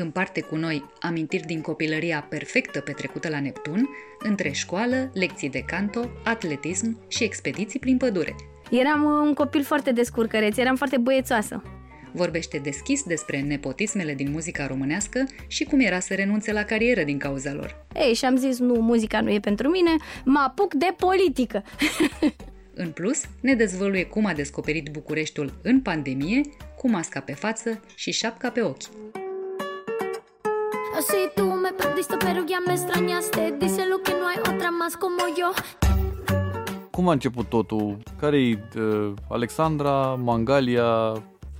împarte cu noi amintiri din copilăria perfectă petrecută la Neptun, între școală, lecții de canto, atletism și expediții prin pădure. Eram un copil foarte descurcăreț, eram foarte băiețoasă. Vorbește deschis despre nepotismele din muzica românească și cum era să renunțe la carieră din cauza lor. Ei, și am zis, nu, muzica nu e pentru mine, mă apuc de politică. În plus, ne dezvăluie cum a descoperit Bucureștiul în pandemie, cu masca pe față și șapca pe ochi. Así tú me perdiste, pero ya me extrañaste. Díselo que no hay otra más como yo. Cum a început totul? Care-i uh, Alexandra, Mangalia,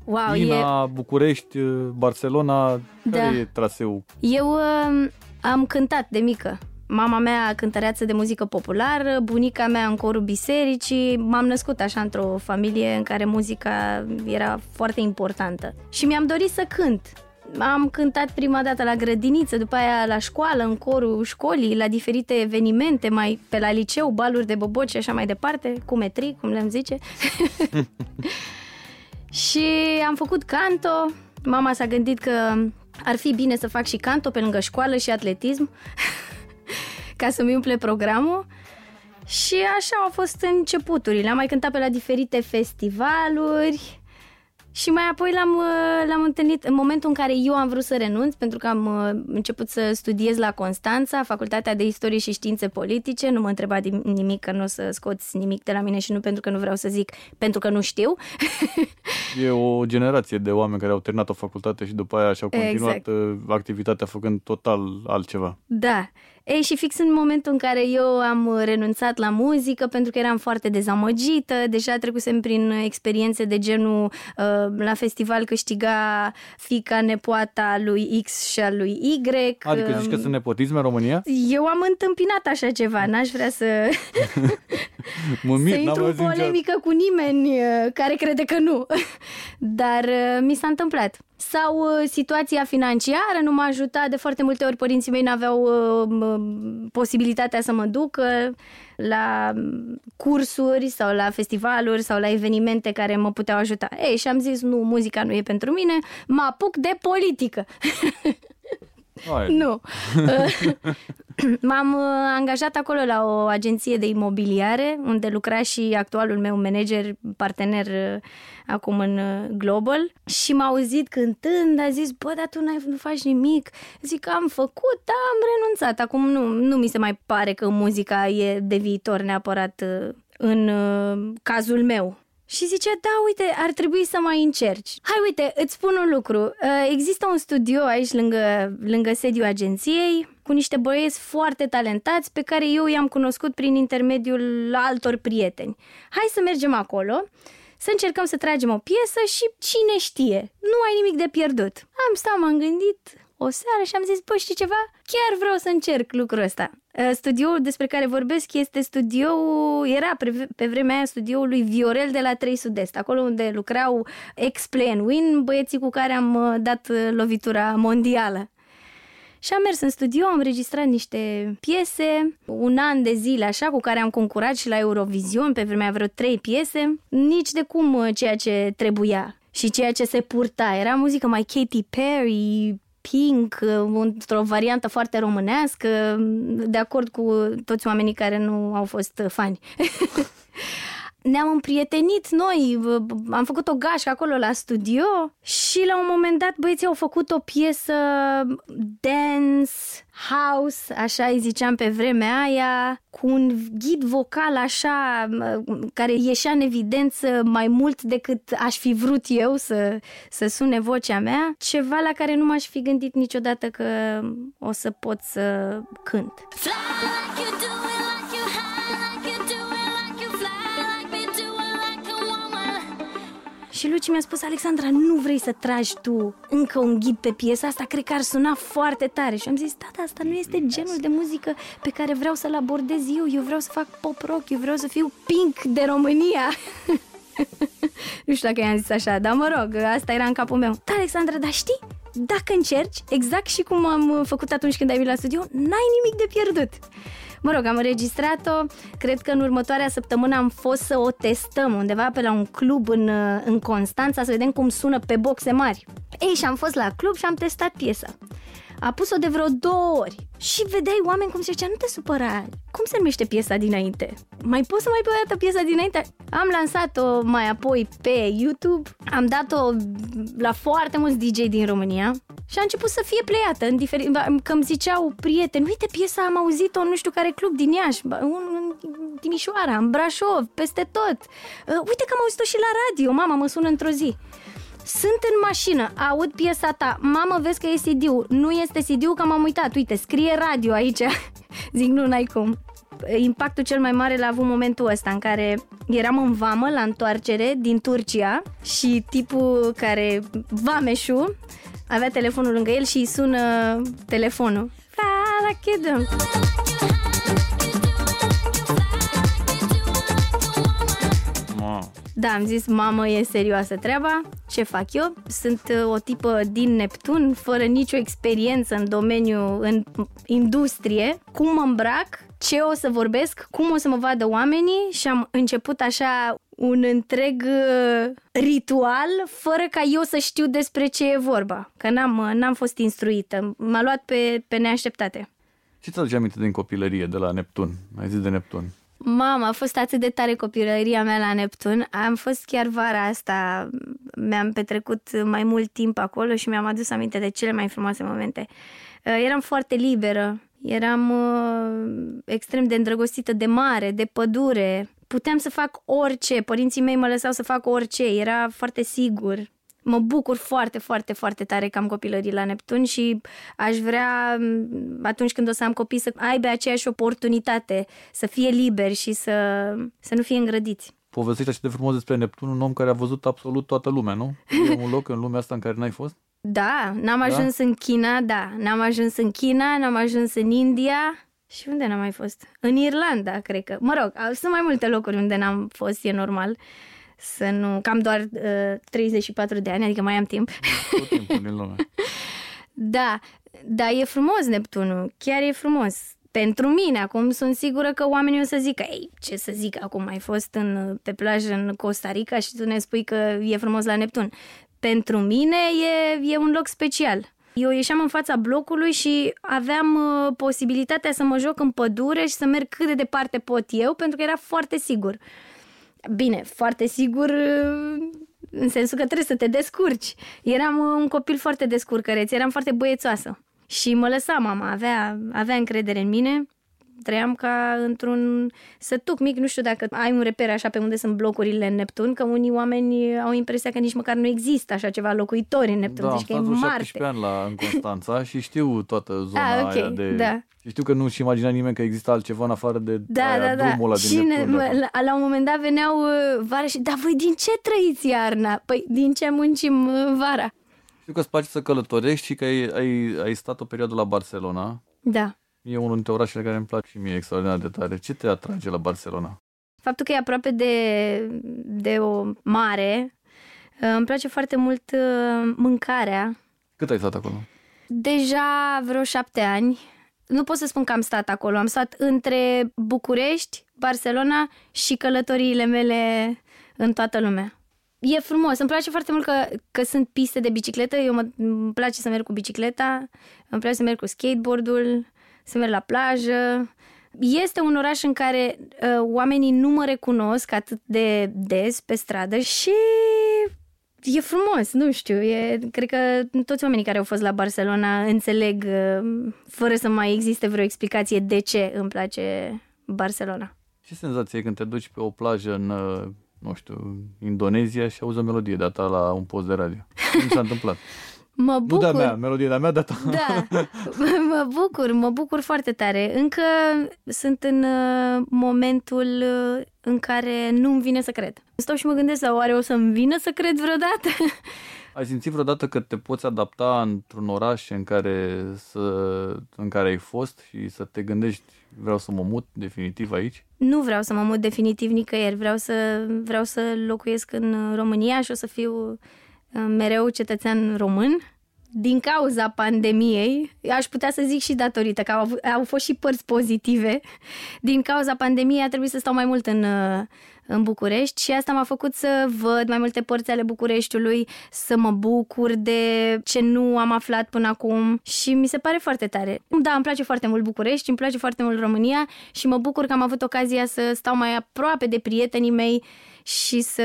wow, Ina, e... București, uh, Barcelona? Da. Care e traseul? Eu uh, am cântat de mică. Mama mea cântăreață de muzică populară, bunica mea în corul bisericii. M-am născut așa într-o familie în care muzica era foarte importantă. Și mi-am dorit să cânt am cântat prima dată la grădiniță, după aia la școală, în corul școlii, la diferite evenimente, mai pe la liceu, baluri de boboci și așa mai departe, cu metri, cum le-am zice. și am făcut canto. Mama s-a gândit că ar fi bine să fac și canto pe lângă școală și atletism, ca să-mi umple programul. Și așa au fost începuturile. Am mai cântat pe la diferite festivaluri, și mai apoi l-am, uh, l-am întâlnit în momentul în care eu am vrut să renunț, pentru că am uh, început să studiez la Constanța, Facultatea de Istorie și Științe Politice. Nu mă întreba nimic, că nu o să scoți nimic de la mine și nu pentru că nu vreau să zic, pentru că nu știu. E o generație de oameni care au terminat o facultate și după aia și-au continuat exact. Uh, activitatea făcând total altceva. Da. Ei, și fix în momentul în care eu am renunțat la muzică, pentru că eram foarte dezamăgită, deja trecusem prin experiențe de genul uh, la festival câștiga fica nepoata lui X și a lui Y. Adică zici că sunt nepotisme în România? Eu am întâmpinat așa ceva, n-aș vrea să, mă mir, să intru în polemică cu nimeni uh, care crede că nu. Dar uh, mi s-a întâmplat sau uh, situația financiară nu m-a ajutat. De foarte multe ori părinții mei n-aveau uh, posibilitatea să mă ducă la cursuri sau la festivaluri sau la evenimente care mă puteau ajuta. Ei, și am zis, nu, muzica nu e pentru mine, mă apuc de politică. Hai. Nu. M-am uh, angajat acolo la o agenție de imobiliare, unde lucra și actualul meu manager, partener uh, acum în uh, Global și m-a auzit cântând, a zis, bă, dar tu nu faci nimic. Zic, am făcut, da, am renunțat. Acum nu, nu mi se mai pare că muzica e de viitor neapărat în cazul meu. Și zice, da, uite, ar trebui să mai încerci. Hai, uite, îți spun un lucru. Uh, există un studio aici lângă, lângă sediul agenției cu niște băieți foarte talentați pe care eu i-am cunoscut prin intermediul altor prieteni. Hai să mergem acolo să încercăm să tragem o piesă și cine știe, nu ai nimic de pierdut. Am stat, m-am gândit, o seară și am zis, bă, știi ceva? Chiar vreau să încerc lucrul ăsta. Uh, studioul despre care vorbesc este studioul, era pe, pe vremea aia studioul lui Viorel de la 3 Sud-Est, acolo unde lucrau Explain Win, băieții cu care am uh, dat uh, lovitura mondială. Și am mers în studio, am înregistrat niște piese, un an de zile așa, cu care am concurat și la Eurovision, pe vremea vreo trei piese, nici de cum ceea ce trebuia și ceea ce se purta. Era muzică mai Katy Perry, Pink, într-o variantă foarte românească, de acord cu toți oamenii care nu au fost fani. ne-am împrietenit noi, am făcut o gașcă acolo la studio și la un moment dat băieții au făcut o piesă dance, house, așa îi ziceam pe vremea aia, cu un ghid vocal așa, care ieșea în evidență mai mult decât aș fi vrut eu să, să sune vocea mea, ceva la care nu m-aș fi gândit niciodată că o să pot să cânt. Fly like you do Și Luci mi-a spus, Alexandra, nu vrei să tragi tu încă un ghid pe piesa asta? Cred că ar suna foarte tare. Și am zis, da, da, asta nu este genul de muzică pe care vreau să-l abordez eu. Eu vreau să fac pop rock, eu vreau să fiu pink de România. nu știu dacă i-am zis așa, dar mă rog, asta era în capul meu. Da, Alexandra, dar știi? Dacă încerci, exact și cum am făcut atunci când ai venit la studio, n-ai nimic de pierdut. Mă rog, am înregistrat-o, cred că în următoarea săptămână am fost să o testăm undeva pe la un club în, în Constanța să vedem cum sună pe boxe mari. Ei, și am fost la club și am testat piesa. A pus-o de vreo două ori și vedeai oameni cum se zicea, nu te supăra, cum se numește piesa dinainte? Mai poți să mai pui o dată piesa dinainte? Am lansat-o mai apoi pe YouTube, am dat-o la foarte mulți DJ din România și a început să fie pleiată în diferit, că îmi ziceau prieteni, uite piesa am auzit-o în nu știu care club din Iași, în Timișoara, în Brașov, peste tot. Uh, uite că am auzit-o și la radio, mama mă sună într-o zi. Sunt în mașină, aud piesa ta, mamă, vezi că e CD-ul. Nu este CD-ul, că m-am uitat, uite, scrie radio aici. Zic, nu, n-ai cum. Impactul cel mai mare l-a avut momentul ăsta în care eram în vamă la întoarcere din Turcia și tipul care, vameșul, avea telefonul lângă el și îi sună telefonul. Fala, Da, am zis, mamă, e serioasă treaba, ce fac eu? Sunt uh, o tipă din Neptun, fără nicio experiență în domeniu, în industrie, cum mă îmbrac, ce o să vorbesc, cum o să mă vadă oamenii și am început așa un întreg uh, ritual fără ca eu să știu despre ce e vorba, că n-am, uh, n-am fost instruită, m-a luat pe, pe neașteptate. Ce ți-aduce aminte din copilărie de la Neptun? Ai zis de Neptun. Mama, a fost atât de tare copilăria mea la Neptun. Am fost chiar vara asta, mi-am petrecut mai mult timp acolo și mi-am adus aminte de cele mai frumoase momente. Uh, eram foarte liberă, eram uh, extrem de îndrăgostită de mare, de pădure. Puteam să fac orice, părinții mei mă lăsau să fac orice, era foarte sigur mă bucur foarte, foarte, foarte tare că am copilării la Neptun și aș vrea atunci când o să am copii să aibă aceeași oportunitate, să fie liberi și să, să nu fie îngrădiți. Povestești așa de frumos despre Neptun, un om care a văzut absolut toată lumea, nu? E un loc în lumea asta în care n-ai fost? Da, n-am da? ajuns în China, da, n-am ajuns în China, n-am ajuns în India, și unde n-am mai fost? În Irlanda, cred că. Mă rog, sunt mai multe locuri unde n-am fost, e normal să nu... Cam doar uh, 34 de ani, adică mai am timp. Tot timpul din lume. da, da, e frumos Neptunul, chiar e frumos. Pentru mine, acum sunt sigură că oamenii o să zică, ei, ce să zic, acum ai fost în, pe plajă în Costa Rica și tu ne spui că e frumos la Neptun. Pentru mine e, e un loc special. Eu ieșeam în fața blocului și aveam uh, posibilitatea să mă joc în pădure și să merg cât de departe pot eu, pentru că era foarte sigur. Bine, foarte sigur în sensul că trebuie să te descurci. Eram un copil foarte descurcăreț, eram foarte băiețoasă. Și mă lăsa mama, avea, avea încredere în mine trăiam ca într-un sătuc mic, nu știu dacă ai un reper așa pe unde sunt blocurile în Neptun, că unii oameni au impresia că nici măcar nu există așa ceva locuitori în Neptun, da, deci că e Marte. 17 ani la, în Constanța și știu toată zona ah, okay, aia de... Da. Și știu că nu-și imagina nimeni că există altceva în afară de da, aia, da, da. drumul ăla din și Neptun. Ne, la, la un moment dat veneau uh, vara și, dar voi din ce trăiți iarna? Păi din ce muncim uh, vara? Știu că îți place să călătorești și că ai, ai, ai stat o perioadă la Barcelona. Da. E unul dintre orașele care îmi plac și mie extraordinar de tare. Ce te atrage la Barcelona? Faptul că e aproape de, de o mare. Îmi place foarte mult uh, mâncarea. Cât ai stat acolo? Deja vreo șapte ani. Nu pot să spun că am stat acolo. Am stat între București, Barcelona și călătoriile mele în toată lumea. E frumos, îmi place foarte mult că, că sunt piste de bicicletă, eu mă, îmi place să merg cu bicicleta, îmi place să merg cu skateboardul, să merg la plajă, Este un oraș în care uh, oamenii nu mă recunosc atât de des pe stradă și e frumos, nu știu, e, cred că toți oamenii care au fost la Barcelona înțeleg, uh, fără să mai existe vreo explicație de ce îmi place Barcelona. Ce senzație e când te duci pe o plajă în, uh, nu știu, Indonezia și auzi o melodie de ta la un post de radio? Cum s-a întâmplat? Mă bucur. Nu de-a mea, melodie de-a mea, de ta. Da, mă bucur, mă bucur foarte tare. Încă sunt în uh, momentul uh, în care nu-mi vine să cred. Stau și mă gândesc la oare o să-mi vină să cred vreodată? Ai simțit vreodată că te poți adapta într-un oraș în care, să, în care ai fost și să te gândești vreau să mă mut definitiv aici? Nu vreau să mă mut definitiv nicăieri. Vreau să, vreau să locuiesc în România și o să fiu uh, mereu cetățean român din cauza pandemiei, aș putea să zic și datorită, că au, avut, au fost și părți pozitive, din cauza pandemiei a trebuit să stau mai mult în, uh, în București și asta m-a făcut să văd mai multe părți ale Bucureștiului, să mă bucur de ce nu am aflat până acum și mi se pare foarte tare. Da, îmi place foarte mult București, îmi place foarte mult România și mă bucur că am avut ocazia să stau mai aproape de prietenii mei și să,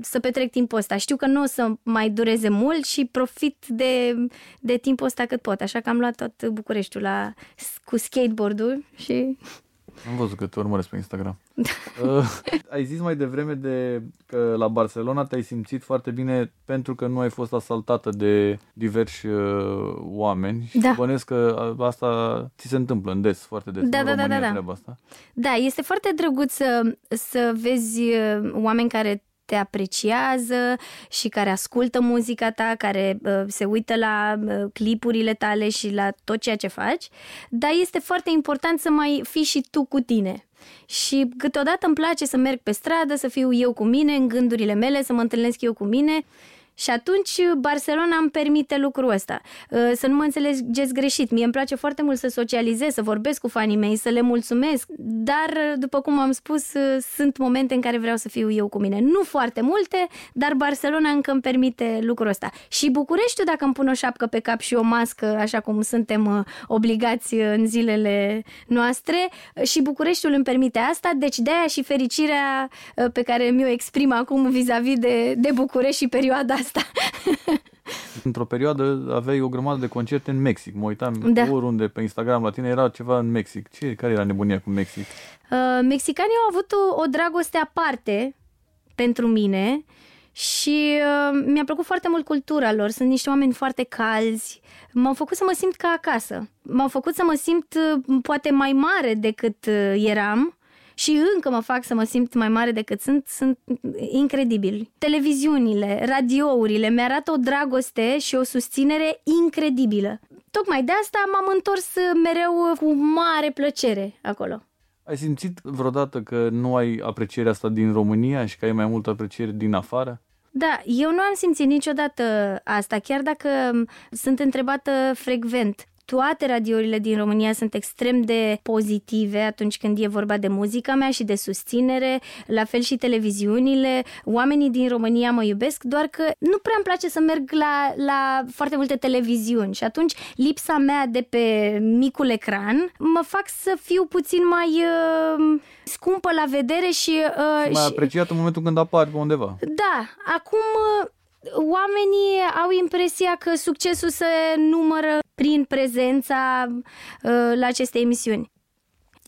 să petrec timpul ăsta. Știu că nu o să mai dureze mult și profit de, de timpul ăsta cât pot, așa că am luat tot Bucureștiul la, cu skateboard-ul și am văzut că te urmăresc pe Instagram. uh, ai zis mai devreme de că la Barcelona te-ai simțit foarte bine pentru că nu ai fost asaltată de diversi uh, oameni și da. bănesc că asta ți se întâmplă în des, foarte des da, în da, da, da, da. asta. Da, este foarte drăguț să, să vezi uh, oameni care te apreciază și care ascultă muzica ta, care uh, se uită la uh, clipurile tale și la tot ceea ce faci, dar este foarte important să mai fii și tu cu tine. Și câteodată îmi place să merg pe stradă, să fiu eu cu mine, în gândurile mele, să mă întâlnesc eu cu mine și atunci uh, Barcelona îmi permite lucrul ăsta. Uh, să nu mă înțelegeți greșit, mie îmi place foarte mult să socializez, să vorbesc cu fanii mei, să le mulțumesc, dar, uh, după cum am spus, sunt momente în care vreau să fiu eu cu mine. Nu foarte multe, dar Barcelona încă îmi permite lucrul ăsta. Și Bucureștiul, dacă îmi pun o șapcă pe cap și o mască, așa cum suntem obligați în zilele noastre, și Bucureștiul îmi permite asta, deci de-aia și fericirea pe care mi-o exprim acum vis-a-vis de, de București și perioada asta. Într-o perioadă aveai o grămadă de concerte în Mexic. Mă uitam da. oriunde pe Instagram la tine, era ceva în Mexic. Ce, care era nebunia cu Mexic? Uh, mexicanii au avut o, o dragoste aparte pentru mine și uh, mi-a plăcut foarte mult cultura lor. Sunt niște oameni foarte calzi. M-au făcut să mă simt ca acasă. M-au făcut să mă simt uh, poate mai mare decât uh, eram și încă mă fac să mă simt mai mare decât sunt, sunt incredibili. Televiziunile, radiourile mi-arată o dragoste și o susținere incredibilă. Tocmai de asta m-am întors mereu cu mare plăcere acolo. Ai simțit vreodată că nu ai aprecierea asta din România și că ai mai multă apreciere din afară? Da, eu nu am simțit niciodată asta, chiar dacă sunt întrebată frecvent toate radiourile din România sunt extrem de pozitive atunci când e vorba de muzica mea și de susținere, la fel și televiziunile. Oamenii din România mă iubesc, doar că nu prea îmi place să merg la, la foarte multe televiziuni și atunci lipsa mea de pe micul ecran mă fac să fiu puțin mai uh, scumpă la vedere și... Uh, și mai apreciat în momentul când apar pe undeva. Da, acum... Uh, oamenii au impresia că succesul se numără prin prezența uh, la aceste emisiuni.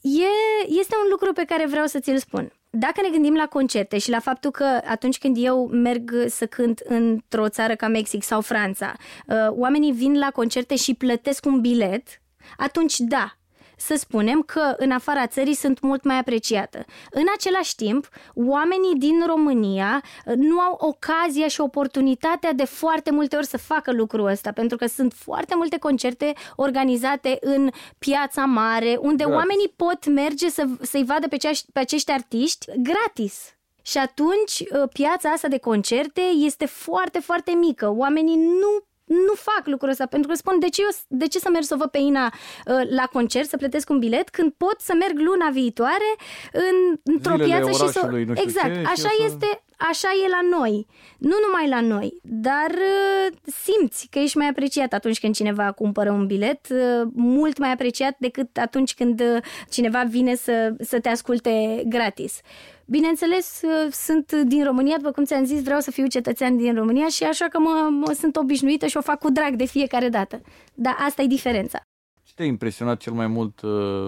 E, este un lucru pe care vreau să ți-l spun. Dacă ne gândim la concerte și la faptul că atunci când eu merg să cânt într-o țară ca Mexic sau Franța, uh, oamenii vin la concerte și plătesc un bilet, atunci da, să spunem că în afara țării sunt mult mai apreciată. În același timp, oamenii din România uh, nu au ocazia și oportunitatea de foarte multe ori să facă lucrul ăsta, pentru că sunt foarte multe concerte organizate în piața mare, unde gratis. oamenii pot merge să, să-i vadă pe, ceași, pe acești artiști gratis. Și atunci uh, piața asta de concerte este foarte, foarte mică. Oamenii nu nu fac lucrul ăsta pentru că spun de ce, eu, de ce să merg să o văd pe Ina uh, la concert, să plătesc un bilet când pot să merg luna viitoare în, într-o Zilele piață și să... Nu exact, ce, așa și este, așa e la noi. Nu numai la noi, dar uh, simți că ești mai apreciat atunci când cineva cumpără un bilet, uh, mult mai apreciat decât atunci când uh, cineva vine să, să te asculte gratis. Bineînțeles, sunt din România, după cum ți-am zis, vreau să fiu cetățean din România și așa că mă, mă sunt obișnuită și o fac cu drag de fiecare dată. Dar asta e diferența. Ce te-a impresionat cel mai mult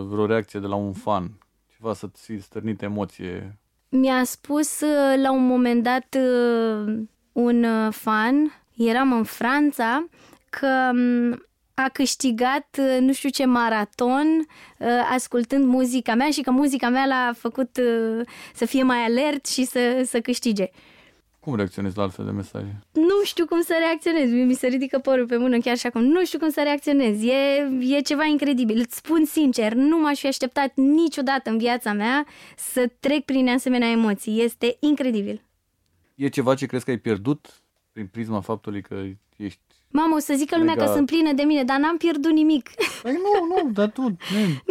vreo reacție de la un fan? Ceva să-ți fi stârnit emoție mi-a spus uh, la un moment dat uh, un uh, fan, eram în Franța, că um, a câștigat nu știu ce maraton ascultând muzica mea și că muzica mea l-a făcut să fie mai alert și să, să câștige. Cum reacționezi la altfel de mesaje? Nu știu cum să reacționez. Mi se ridică părul pe mână chiar și acum. Nu știu cum să reacționez. E, e ceva incredibil. Îți spun sincer, nu m-aș fi așteptat niciodată în viața mea să trec prin asemenea emoții. Este incredibil. E ceva ce crezi că ai pierdut prin prisma faptului că ești Mamă, o să zică lumea legat. că sunt plină de mine, dar n-am pierdut nimic. Păi nu, nu, dar tu... Man,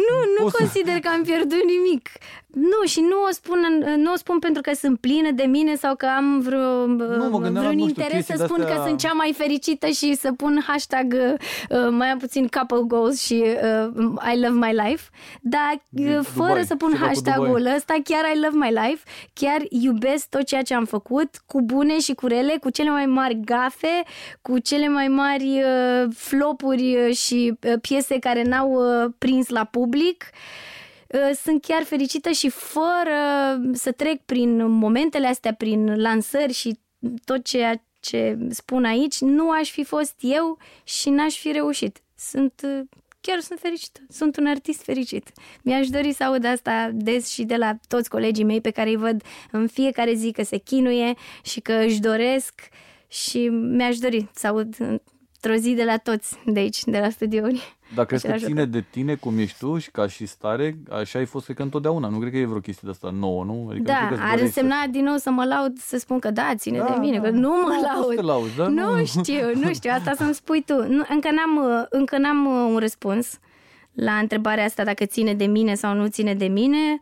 nu, nu consider să... că am pierdut nimic. Nu, și nu o, spun, nu o spun pentru că sunt plină de mine sau că am vreo, nu, vreun gândeam, interes știu, să spun că sunt cea mai fericită și să pun hashtag uh, mai am puțin couple goals și uh, I love my life. Dar uh, fără Dubai, să pun hashtagul ăsta, chiar I love my life, chiar iubesc tot ceea ce am făcut, cu bune și cu rele, cu cele mai mari gafe, cu cele mai mari uh, flopuri uh, și uh, piese care n-au uh, prins la public. Uh, Uh, sunt chiar fericită și fără să trec prin momentele astea, prin lansări și tot ceea ce spun aici, nu aș fi fost eu și n-aș fi reușit. Sunt uh, chiar sunt fericită. Sunt un artist fericit. Mi-aș dori să aud asta des și de la toți colegii mei pe care îi văd în fiecare zi că se chinuie și că își doresc și mi-aș dori să aud într-o zi de la toți de aici, de la studiouri. Dar crezi că ține de tine cum ești tu și ca și stare, așa ai fost, cred că întotdeauna. Nu cred că e vreo chestie de asta nouă, nu? Adică da, nu ar însemna să... din nou să mă laud, să spun că da, ține da, de mine, da, că nu mă da, laud. Lauzi, dar nu, nu știu, nu știu, asta să-mi spui tu. Nu, încă, n-am, încă n-am uh, un răspuns la întrebarea asta dacă ține de mine sau nu ține de mine. Uh,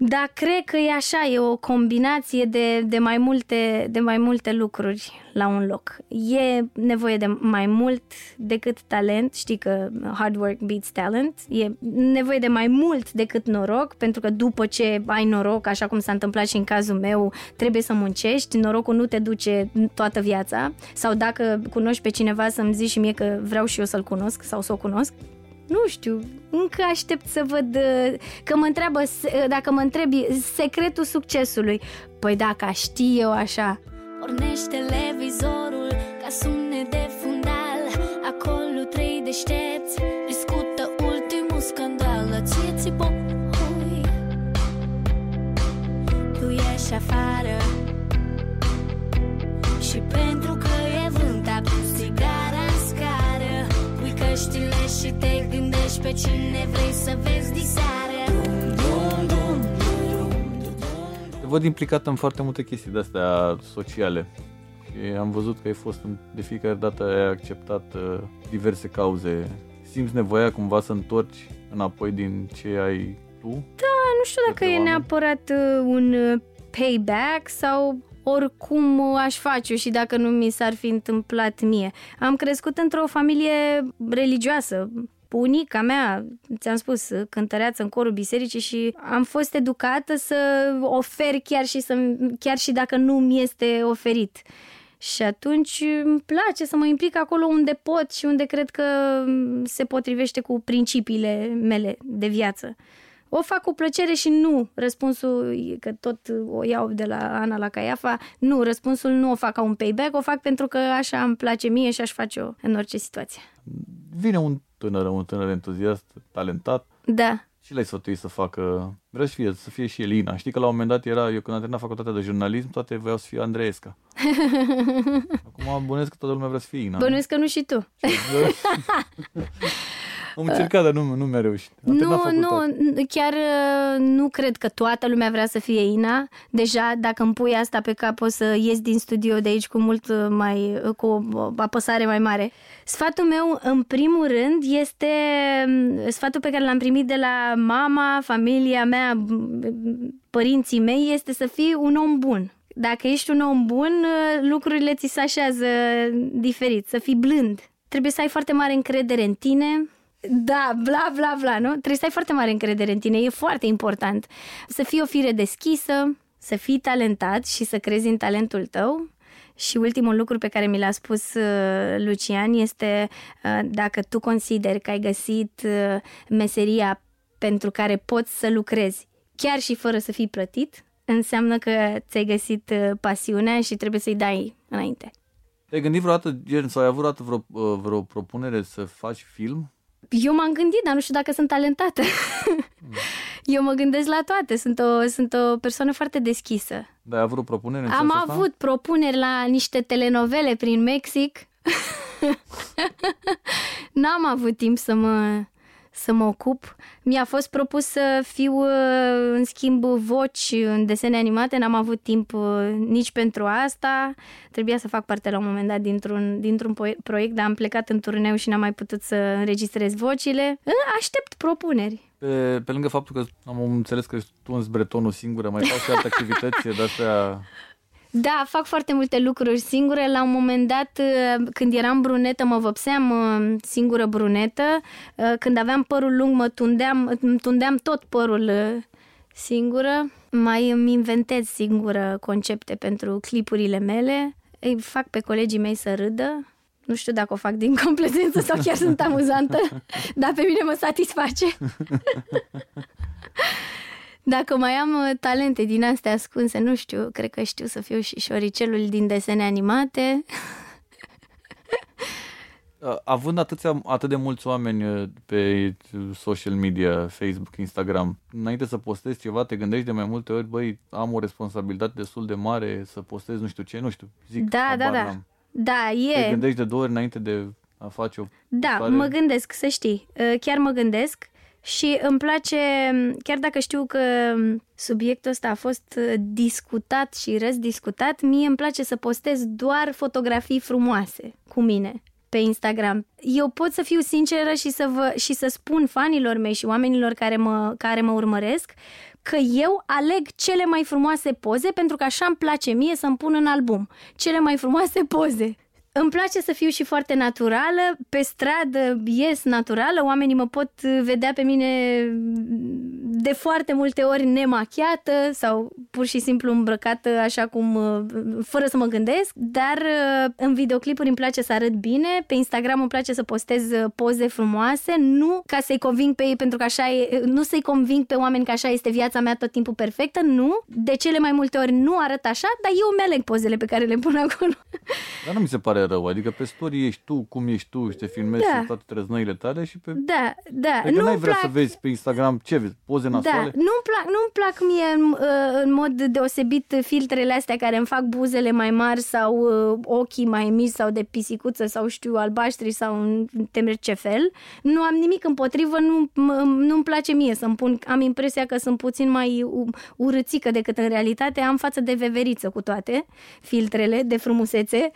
da, cred că e așa, e o combinație de, de, mai multe, de mai multe lucruri la un loc. E nevoie de mai mult decât talent, știi că hard work beats talent, e nevoie de mai mult decât noroc, pentru că după ce ai noroc, așa cum s-a întâmplat și în cazul meu, trebuie să muncești, norocul nu te duce toată viața, sau dacă cunoști pe cineva să-mi zici și mie că vreau și eu să-l cunosc sau să o cunosc, nu știu, încă aștept să văd uh, că mă întreabă, uh, dacă mă întrebi secretul succesului. Păi dacă ști eu așa. Pornește televizorul ca sunet de fundal Acolo trei deștepți discută ultimul scandal Ție ți Tu ieși afară Și pentru că căștile și te gândești pe cine vrei să vezi diseară Te văd implicat în foarte multe chestii de-astea sociale și am văzut că ai fost de fiecare dată ai acceptat uh, diverse cauze. Simți nevoia cumva să întorci înapoi din ce ai tu? Da, nu știu dacă e neapărat uh, un uh, payback sau oricum aș face și dacă nu mi s-ar fi întâmplat mie. Am crescut într-o familie religioasă, bunica mea, ți-am spus, cântăreață în corul bisericii și am fost educată să ofer chiar și, să, chiar și dacă nu mi este oferit. Și atunci îmi place să mă implic acolo unde pot și unde cred că se potrivește cu principiile mele de viață. O fac cu plăcere și nu. Răspunsul, că tot o iau de la Ana la Caiafa, nu, răspunsul nu o fac ca un payback, o fac pentru că așa îmi place mie și aș face-o în orice situație. Vine un tânăr, un tânăr entuziast, talentat. Da. Și l-ai sfătuit să facă, vreau să fie, să fie și Elina. Știi că la un moment dat era, eu când am terminat facultatea de jurnalism, toate voiau să fie Andreesca. Acum bănuiesc că toată lumea vrea să fie Ina. Bănuiesc că nu și tu. Am încercat, dar nu, nu mi-a reușit. Am nu, nu, chiar uh, nu cred că toată lumea vrea să fie Ina. Deja, dacă îmi pui asta pe cap, o să ies din studio de aici cu mult uh, mai, uh, cu o apăsare mai mare. Sfatul meu, în primul rând, este um, sfatul pe care l-am primit de la mama, familia mea, părinții mei, este să fii un om bun Dacă ești un om bun, lucrurile ți se așează diferit, să fii blând. Trebuie să ai foarte mare încredere în tine, da, bla, bla, bla, nu? Trebuie să ai foarte mare încredere în tine, e foarte important. Să fii o fire deschisă, să fii talentat și să crezi în talentul tău. Și ultimul lucru pe care mi l-a spus uh, Lucian este uh, dacă tu consideri că ai găsit uh, meseria pentru care poți să lucrezi, chiar și fără să fii plătit, înseamnă că ți-ai găsit pasiunea și trebuie să-i dai înainte. Te-ai gândit vreodată, gen, sau ai avut vreodată vreo, vreo propunere să faci film? Eu m-am gândit, dar nu știu dacă sunt talentată. Eu mă gândesc la toate, sunt o, sunt o persoană foarte deschisă. Dar ai avut o propunere în Am avut asta? propuneri la niște telenovele prin Mexic. N-am avut timp să mă să mă ocup. Mi-a fost propus să fiu, uh, în schimb, voci în desene animate. N-am avut timp uh, nici pentru asta. Trebuia să fac parte la un moment dat dintr-un, dintr-un proiect, dar am plecat în turneu și n-am mai putut să înregistrez vocile. Aștept propuneri. Pe, pe lângă faptul că am înțeles că tu în bretonul singură, mai faci și alte activități de-astea da, fac foarte multe lucruri singure. La un moment dat, uh, când eram brunetă, mă vopseam uh, singură brunetă. Uh, când aveam părul lung, mă tundeam, tundeam tot părul singură. Mai îmi inventez singură concepte pentru clipurile mele. Îi fac pe colegii mei să râdă. Nu știu dacă o fac din complezență sau chiar sunt amuzantă, dar pe mine mă satisface. Dacă mai am uh, talente din astea ascunse, nu știu, cred că știu să fiu și șoricelul din desene animate. Având atâția, atât de mulți oameni uh, pe social media, Facebook, Instagram, înainte să postezi ceva, te gândești de mai multe ori, băi, am o responsabilitate destul de mare să postez nu știu ce, nu știu, zic. Da, da, da. Da, e. Te gândești de două ori înainte de a face o Da, postare? mă gândesc, să știi. Uh, chiar mă gândesc și îmi place, chiar dacă știu că subiectul ăsta a fost uh, discutat și răzdiscutat, mie îmi place să postez doar fotografii frumoase cu mine pe Instagram. Eu pot să fiu sinceră și să, vă, și să spun fanilor mei și oamenilor care mă, care mă urmăresc că eu aleg cele mai frumoase poze pentru că așa îmi place mie să-mi pun în album. Cele mai frumoase poze. Îmi place să fiu și foarte naturală, pe stradă ies naturală, oamenii mă pot vedea pe mine de foarte multe ori nemachiată sau pur și simplu îmbrăcată așa cum, fără să mă gândesc, dar în videoclipuri îmi place să arăt bine, pe Instagram îmi place să postez poze frumoase, nu ca să-i conving pe ei pentru că așa e, nu să-i conving pe oameni că așa este viața mea tot timpul perfectă, nu, de cele mai multe ori nu arăt așa, dar eu mi aleg pozele pe care le pun acolo. Dar nu mi se pare rău. Adică pe story ești tu, cum ești tu și te filmezi da. toate trăznăile tale și pe... Da, da. Adică nu ai vrea plac... să vezi pe Instagram ce vezi, poze nasoale? Da, nu-mi plac, nu-mi plac mie în, uh, în mod deosebit filtrele astea care îmi fac buzele mai mari sau uh, ochii mai mici sau de pisicuță sau știu albaștri sau în temer ce fel. Nu am nimic împotrivă, nu, nu-mi place mie să-mi pun, am impresia că sunt puțin mai urâțică decât în realitate, am față de veveriță cu toate filtrele de frumusețe.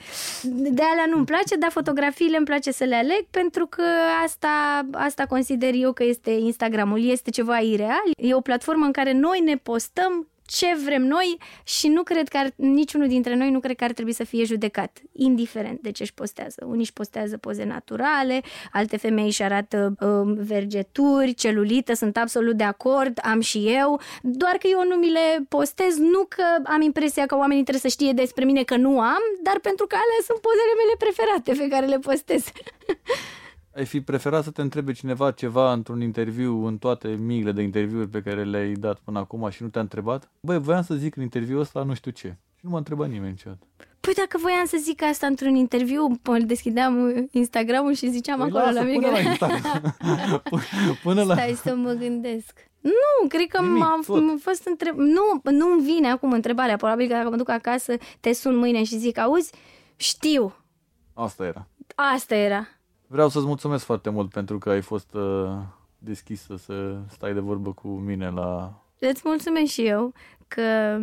De alea nu-mi place, dar fotografiile îmi place să le aleg pentru că asta, asta consider eu că este Instagramul. Este ceva ireal, e o platformă în care noi ne postăm ce vrem noi și nu cred că ar, niciunul dintre noi nu cred că ar trebui să fie judecat, indiferent de ce își postează. Unii își postează poze naturale, alte femei își arată uh, vergeturi, celulită, sunt absolut de acord, am și eu, doar că eu nu mi le postez, nu că am impresia că oamenii trebuie să știe despre mine că nu am, dar pentru că alea sunt pozele mele preferate pe care le postez. Ai fi preferat să te întrebe cineva ceva într-un interviu, în toate miile de interviuri pe care le-ai dat până acum și nu te-a întrebat? Băi, voiam să zic în interviul ăsta nu știu ce. Și nu m-a întrebat nimeni niciodată. Păi dacă voiam să zic asta într-un interviu, îl deschideam Instagram-ul și ziceam păi acolo la mine. Până la până la... Stai să mă gândesc. Nu, cred că Nimic, m-am m- fost întreb... Nu, nu-mi vine acum întrebarea. Probabil că dacă mă duc acasă, te sun mâine și zic, auzi, știu. Asta era. Asta era. Vreau să-ți mulțumesc foarte mult pentru că ai fost uh, deschisă să stai de vorbă cu mine la... Îți mulțumesc și eu că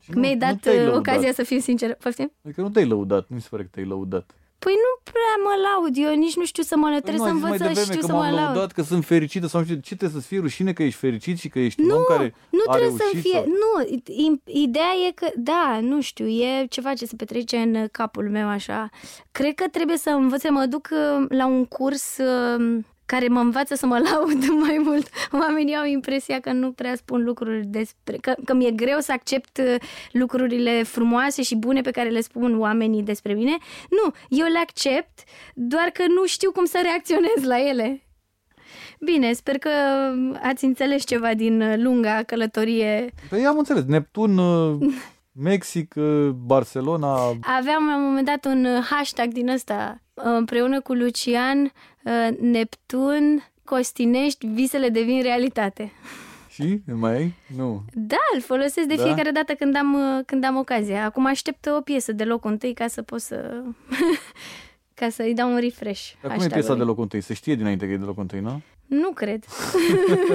și mi-ai dat uh, ocazia să fiu sinceră. Poftim? Adică nu te-ai lăudat, nu mi se pare că te-ai lăudat. Păi nu prea mă laud, eu nici nu știu să mă laud, Păi trebuie nu, să ai zis mai învăț să devreme știu că să mă m-am laud. laudat, că sunt fericită sau nu știu, ce trebuie să-ți fie rușine că ești fericit și că ești un Nu, om care nu a trebuie să reușit fie. sau... Nu, i- ideea e că, da, nu știu, e ceva ce se petrece în capul meu așa. Cred că trebuie să învăț să mă duc uh, la un curs uh, care mă învață să mă laud mai mult. Oamenii au impresia că nu prea spun lucruri despre... Că, că mi-e greu să accept uh, lucrurile frumoase și bune pe care le spun oamenii despre mine. Nu, eu le accept, doar că nu știu cum să reacționez la ele. Bine, sper că ați înțeles ceva din uh, lunga călătorie. Păi am înțeles, Neptun, uh, Mexic, uh, Barcelona, Aveam la un moment dat un uh, hashtag din ăsta uh, împreună cu Lucian, uh, Neptun, Costinești, visele devin realitate. și îl mai ai? Nu. Da, îl folosesc de Da? fiecare dată când am, uh, când am ocazia. Acum aștept o piesă de locul întâi ca să pot să... ca să-i dau un refresh. Dar cum e piesa hashtag-ului. de locul întâi? Se știe dinainte că e de locul întâi, nu? Nu cred.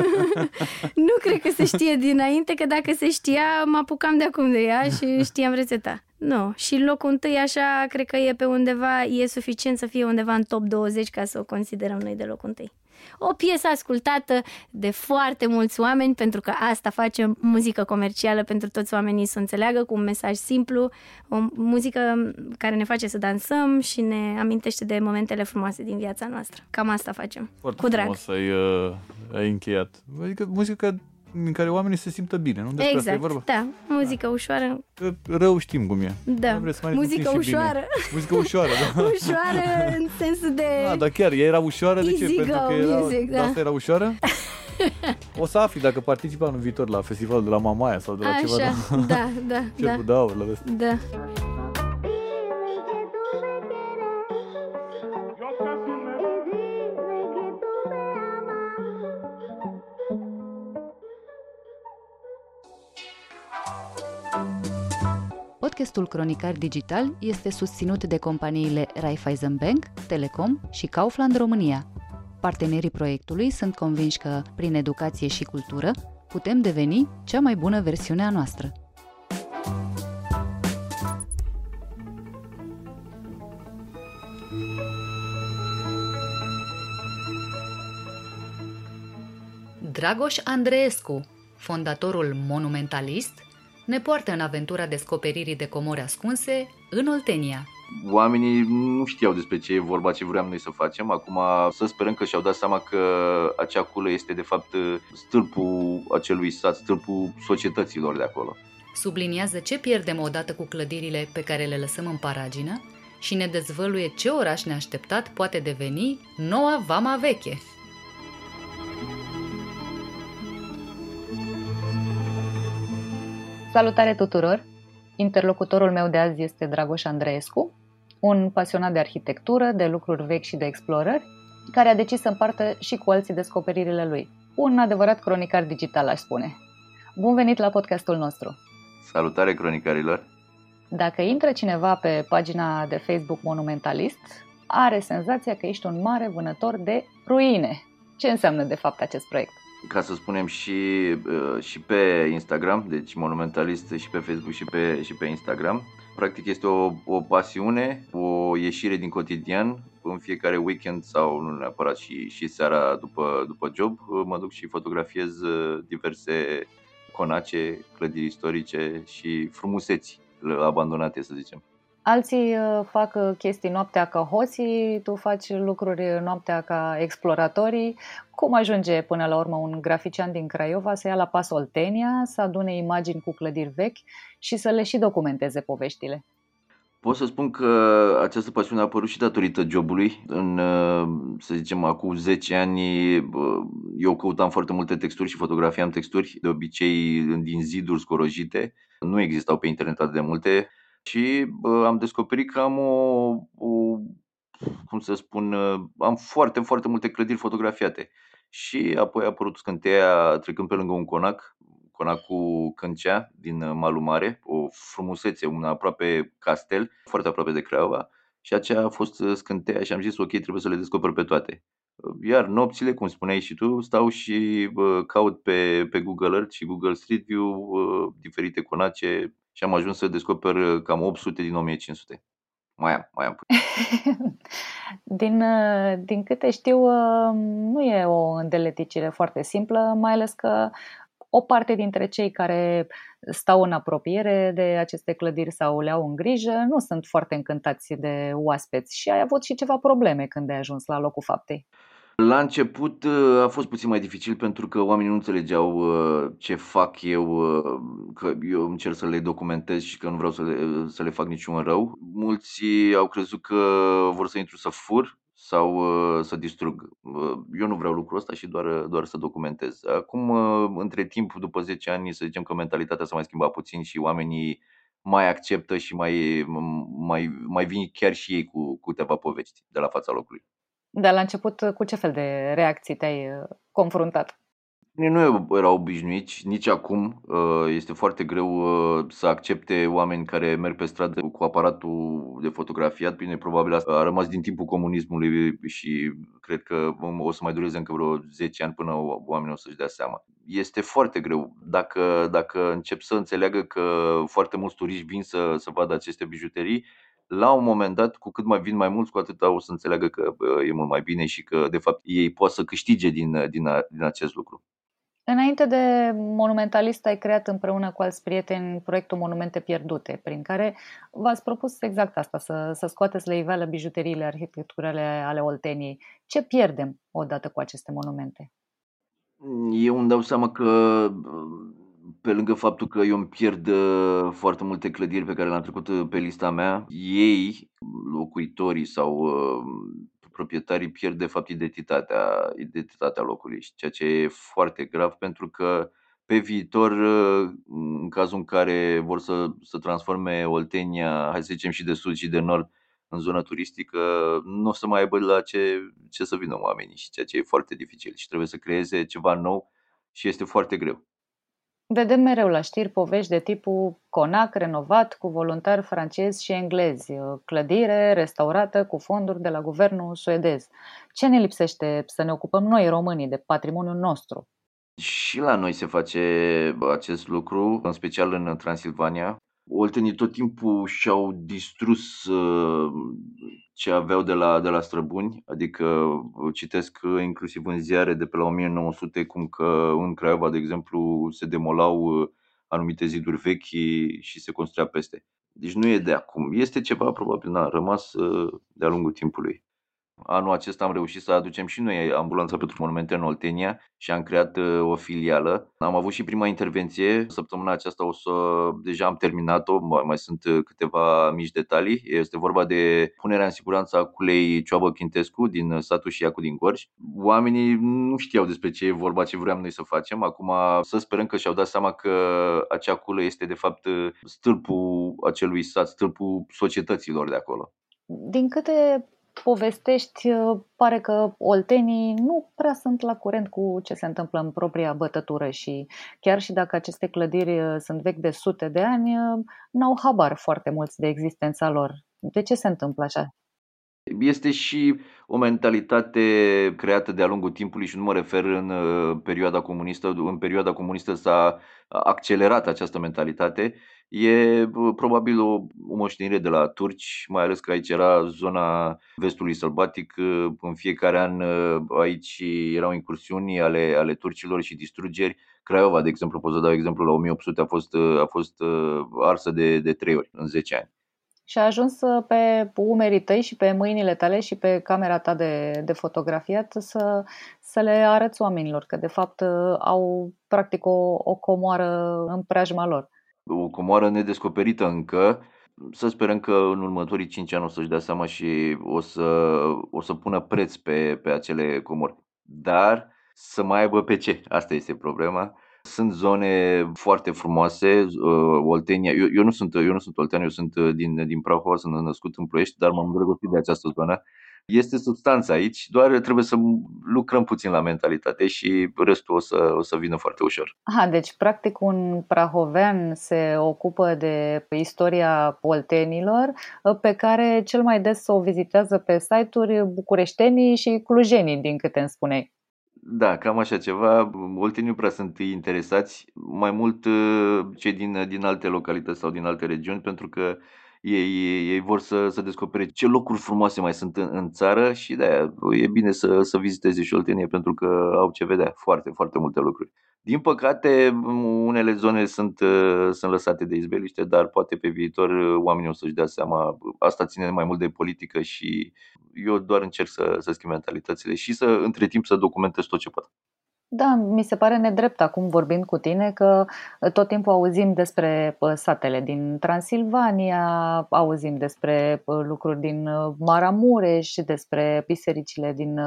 nu cred că se știe dinainte, că dacă se știa, mă apucam de acum de ea și știam rețeta. Nu. Și locul întâi, așa, cred că e pe undeva, e suficient să fie undeva în top 20 ca să o considerăm noi de locul întâi. O piesă ascultată de foarte mulți oameni, pentru că asta face muzică comercială pentru toți oamenii să înțeleagă cu un mesaj simplu, o muzică care ne face să dansăm și ne amintește de momentele frumoase din viața noastră. Cam asta facem. Foarte cu drag. frumos ai, uh, ai încheiat. Adică muzică în care oamenii se simtă bine, nu? Despre asta e Exact, vorba. da. Muzică ușoară, Că rău știm cum e. da. Vrei să mai Muzică simțim și bine. ușoară. Muzică ușoară, da. ușoară în sensul de... Da, dar chiar, ea era ușoară, de ce? Easy Pentru go că era, music, da. asta era ușoară? O să afli dacă participa anul viitor la festivalul de la Mamaia sau de la ceva Așa, de da, da, da, Cercul de aur, la ăsta. da. Podcastul Cronicar Digital este susținut de companiile Raiffeisen Bank, Telecom și Kaufland România. Partenerii proiectului sunt convinși că, prin educație și cultură, putem deveni cea mai bună versiune a noastră. Dragoș Andreescu, fondatorul Monumentalist, ne poartă în aventura descoperirii de comori ascunse în Oltenia. Oamenii nu știau despre ce e vorba, ce vreau noi să facem. Acum să sperăm că și-au dat seama că acea culă este de fapt stâlpul acelui sat, stâlpul societăților de acolo. Subliniază ce pierdem odată cu clădirile pe care le lăsăm în paragină și ne dezvăluie ce oraș neașteptat poate deveni noua Vama Veche. Salutare tuturor! Interlocutorul meu de azi este Dragoș Andreescu, un pasionat de arhitectură, de lucruri vechi și de explorări, care a decis să împartă și cu alții descoperirile lui. Un adevărat cronicar digital, aș spune. Bun venit la podcastul nostru! Salutare cronicarilor! Dacă intră cineva pe pagina de Facebook Monumentalist, are senzația că ești un mare vânător de ruine. Ce înseamnă de fapt acest proiect? Ca să spunem și, uh, și pe Instagram, deci monumentalist și pe Facebook și pe, și pe Instagram. Practic este o, o pasiune, o ieșire din cotidian. În fiecare weekend sau nu neapărat și, și seara după, după job uh, mă duc și fotografiez uh, diverse conace, clădiri istorice și frumuseți abandonate, să zicem. Alții uh, fac uh, chestii noaptea ca hoții, tu faci lucruri noaptea ca exploratorii. Cum ajunge până la urmă un grafician din Craiova să ia la pas Oltenia, să adune imagini cu clădiri vechi și să le și documenteze poveștile? Pot să spun că această pasiune a apărut și datorită jobului. În, să zicem, acum 10 ani eu căutam foarte multe texturi și fotografiam texturi, de obicei din ziduri scorojite. Nu existau pe internet atât de multe și am descoperit că am o, o cum să spun, am foarte, foarte multe clădiri fotografiate. Și apoi a apărut scânteia trecând pe lângă un conac, conacul Câncea din Malul Mare, o frumusețe, un aproape castel, foarte aproape de Craiova. Și aceea a fost scânteia și am zis, ok, trebuie să le descoper pe toate. Iar nopțile, cum spuneai și tu, stau și uh, caut pe, pe Google Earth și Google Street View uh, diferite conace și am ajuns să descoper cam 800 din 1500. mai am, mai am. din, din câte știu, nu e o îndeleticire foarte simplă, mai ales că o parte dintre cei care stau în apropiere de aceste clădiri sau le au în grijă nu sunt foarte încântați de oaspeți și ai avut și ceva probleme când ai ajuns la locul faptei. La început uh, a fost puțin mai dificil pentru că oamenii nu înțelegeau uh, ce fac eu, uh, că eu încerc să le documentez și că nu vreau să le, să le fac niciun rău. Mulți au crezut că vor să intru să fur sau să distrug. Eu nu vreau lucrul ăsta și doar, doar să documentez. Acum, între timp, după 10 ani, să zicem că mentalitatea s-a mai schimbat puțin și oamenii mai acceptă și mai, mai, mai vin chiar și ei cu, cu câteva povești de la fața locului. Dar la început, cu ce fel de reacții te-ai uh, confruntat? Nu erau obișnuiți, nici acum. Uh, este foarte greu uh, să accepte oameni care merg pe stradă cu aparatul de fotografiat. Bine, probabil asta a rămas din timpul comunismului și cred că o să mai dureze încă vreo 10 ani până oamenii o să-și dea seama. Este foarte greu. Dacă, dacă încep să înțeleagă că foarte mulți turiști vin să, să vadă aceste bijuterii, la un moment dat, cu cât mai vin mai mulți, cu atât o să înțeleagă că e mult mai bine și că, de fapt, ei pot să câștige din, din, din acest lucru. Înainte de Monumentalist ai creat împreună cu alți prieteni proiectul Monumente Pierdute, prin care v-ați propus exact asta, să, să scoateți la iveală bijuteriile arhitecturale ale Olteniei. Ce pierdem odată cu aceste monumente? Eu îmi dau seama că pe lângă faptul că eu îmi pierd uh, foarte multe clădiri pe care le-am trecut uh, pe lista mea, ei, locuitorii sau uh, proprietarii pierd de fapt identitatea, identitatea locului, ceea ce e foarte grav pentru că pe viitor, în cazul în care vor să, să transforme Oltenia, hai să zicem și de sud și de nord, în zonă turistică, nu o să mai aibă la ce, ce să vină oamenii și ceea ce e foarte dificil și trebuie să creeze ceva nou și este foarte greu. Vedem mereu la știri povești de tipul conac renovat cu voluntari francezi și englezi, clădire restaurată cu fonduri de la guvernul suedez. Ce ne lipsește să ne ocupăm noi, românii, de patrimoniul nostru? Și la noi se face acest lucru, în special în Transilvania. Oltenii tot timpul și-au distrus uh, ce aveau de la, de la străbuni, adică uh, citesc uh, inclusiv în ziare de pe la 1900 cum că în Craiova, de exemplu, se demolau anumite ziduri vechi și se construia peste. Deci nu e de acum. Este ceva, probabil, n-a rămas de-a lungul timpului. Anul acesta am reușit să aducem și noi ambulanța pentru monumente în Oltenia și am creat uh, o filială. Am avut și prima intervenție. Săptămâna aceasta o să deja am terminat-o, mai sunt uh, câteva mici detalii. Este vorba de punerea în siguranță a culei Cioabă Chintescu din uh, satul Șiacu din Gorj. Oamenii nu știau despre ce e vorba, ce vreau noi să facem. Acum să sperăm că și-au dat seama că acea culă este de fapt stâlpul acelui sat, stâlpul societăților de acolo. Din câte povestești, uh, pare că oltenii nu prea sunt la curent cu ce se întâmplă în propria bătătură și chiar și dacă aceste clădiri uh, sunt vechi de sute de ani, uh, n-au habar foarte mulți de existența lor. De ce se întâmplă așa? Este și o mentalitate creată de-a lungul timpului și nu mă refer în perioada comunistă. În perioada comunistă s-a accelerat această mentalitate E probabil o, o moștenire de la turci, mai ales că aici era zona vestului sălbatic. În fiecare an aici erau incursiuni ale, ale turcilor și distrugeri. Craiova, de exemplu, pot să dau exemplu, la 1800 a fost, a fost arsă de, de trei ori în 10 ani. Și a ajuns pe umerii tăi și pe mâinile tale și pe camera ta de, de fotografiat să, să le arăți oamenilor că de fapt au practic o, o comoară în preajma lor o comoară nedescoperită încă. Să sperăm că în următorii 5 ani o să-și dea seama și o să, o să pună preț pe, pe acele comori. Dar să mai aibă pe ce? Asta este problema. Sunt zone foarte frumoase, uh, Oltenia. Eu, eu, nu sunt, eu nu sunt oltean, eu sunt uh, din, din Prahova, sunt născut în Ploiești, dar m-am îndrăgostit de această zonă este substanța aici, doar trebuie să lucrăm puțin la mentalitate și restul o să, o să vină foarte ușor. Aha, deci practic un prahovean se ocupă de istoria poltenilor pe care cel mai des o vizitează pe site-uri bucureștenii și clujenii, din câte îmi spuneai. Da, cam așa ceva. Oltenii nu prea sunt interesați, mai mult uh, cei din, din alte localități sau din alte regiuni, pentru că ei, ei, ei vor să, să descopere ce locuri frumoase mai sunt în, în țară și de e bine să, să viziteze și Oltenia pentru că au ce vedea, foarte, foarte multe lucruri. Din păcate, unele zone sunt, sunt lăsate de izbeliște, dar poate pe viitor oamenii o să-și dea seama. Asta ține mai mult de politică și eu doar încerc să, să schimb mentalitățile și să, între timp, să documentez tot ce pot. Da, mi se pare nedrept acum vorbind cu tine că uh, tot timpul auzim despre uh, satele din Transilvania, auzim despre uh, lucruri din Maramureș, despre bisericile din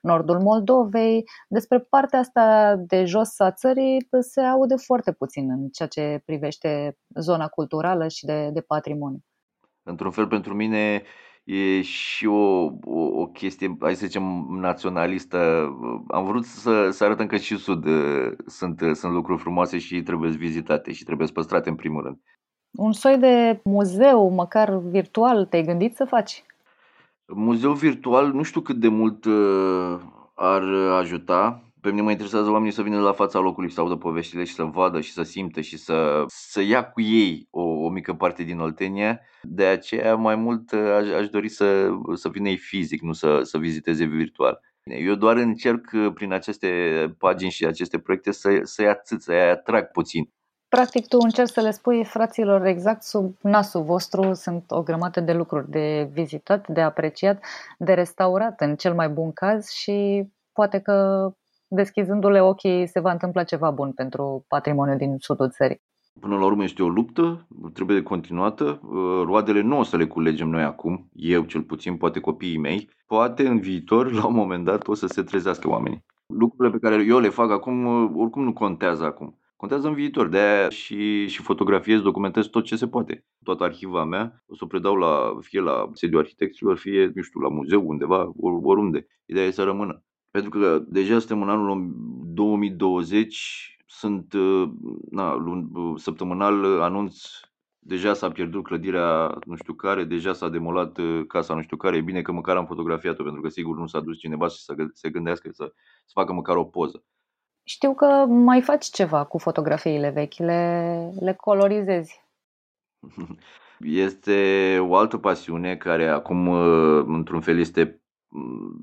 nordul Moldovei. Despre partea asta de jos a țării se aude foarte puțin în ceea ce privește zona culturală și de, de patrimoniu. Într-un fel, pentru mine, e și o, o, o chestie, hai să zicem, naționalistă. Am vrut să, să arătăm că și Sud uh, sunt, uh, sunt lucruri frumoase și trebuie vizitate și trebuie păstrate în primul rând. Un soi de muzeu, măcar virtual, te-ai gândit să faci? Muzeu virtual, nu știu cât de mult uh, ar ajuta. Pe mine mă interesează oamenii să vină la fața locului, să audă poveștile și să vadă și să simtă și să, să ia cu ei o, o mică parte din Oltenia. De aceea mai mult aș, aș dori să, să vină ei fizic, nu să, să viziteze virtual. Eu doar încerc prin aceste pagini și aceste proiecte să, să-i atât, să-i atrag puțin. Practic tu încerci să le spui fraților exact sub nasul vostru sunt o grămadă de lucruri de vizitat, de apreciat, de restaurat în cel mai bun caz și poate că deschizându-le ochii se va întâmpla ceva bun pentru patrimoniul din sudul țării. Până la urmă este o luptă, trebuie de continuată. Uh, roadele nu o să le culegem noi acum, eu cel puțin, poate copiii mei. Poate în viitor, la un moment dat, o să se trezească oamenii. Lucrurile pe care eu le fac acum, uh, oricum nu contează acum. Contează în viitor, de aia și, și fotografiez, documentez tot ce se poate. Toată arhiva mea o să o predau la, fie la sediul arhitecților, fie, nu știu, la muzeu undeva, oriunde. Ideea e să rămână. Pentru că deja suntem în anul 2020, sunt uh, na, lun, uh, săptămânal anunț deja s-a pierdut clădirea nu știu care, deja s-a demolat uh, casa nu știu care, e bine că măcar am fotografiat-o, pentru că sigur nu s-a dus cineva și să se gândească să, să facă măcar o poză. Știu că mai faci ceva cu fotografiile vechi, le, le colorizezi. Este o altă pasiune care acum, într-un fel, este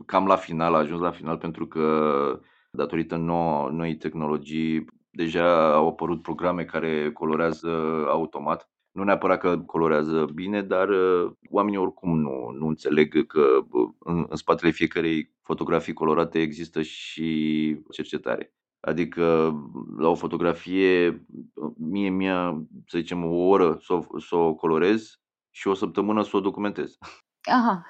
cam la final, a ajuns la final pentru că datorită nou, noi tehnologii deja au apărut programe care colorează automat. Nu neapărat că colorează bine, dar uh, oamenii oricum nu, nu înțeleg că uh, în, în spatele fiecarei fotografii colorate există și cercetare. Adică la o fotografie, mie mi-a, să zicem, o oră să o, să o colorez și o săptămână să o documentez. Aha,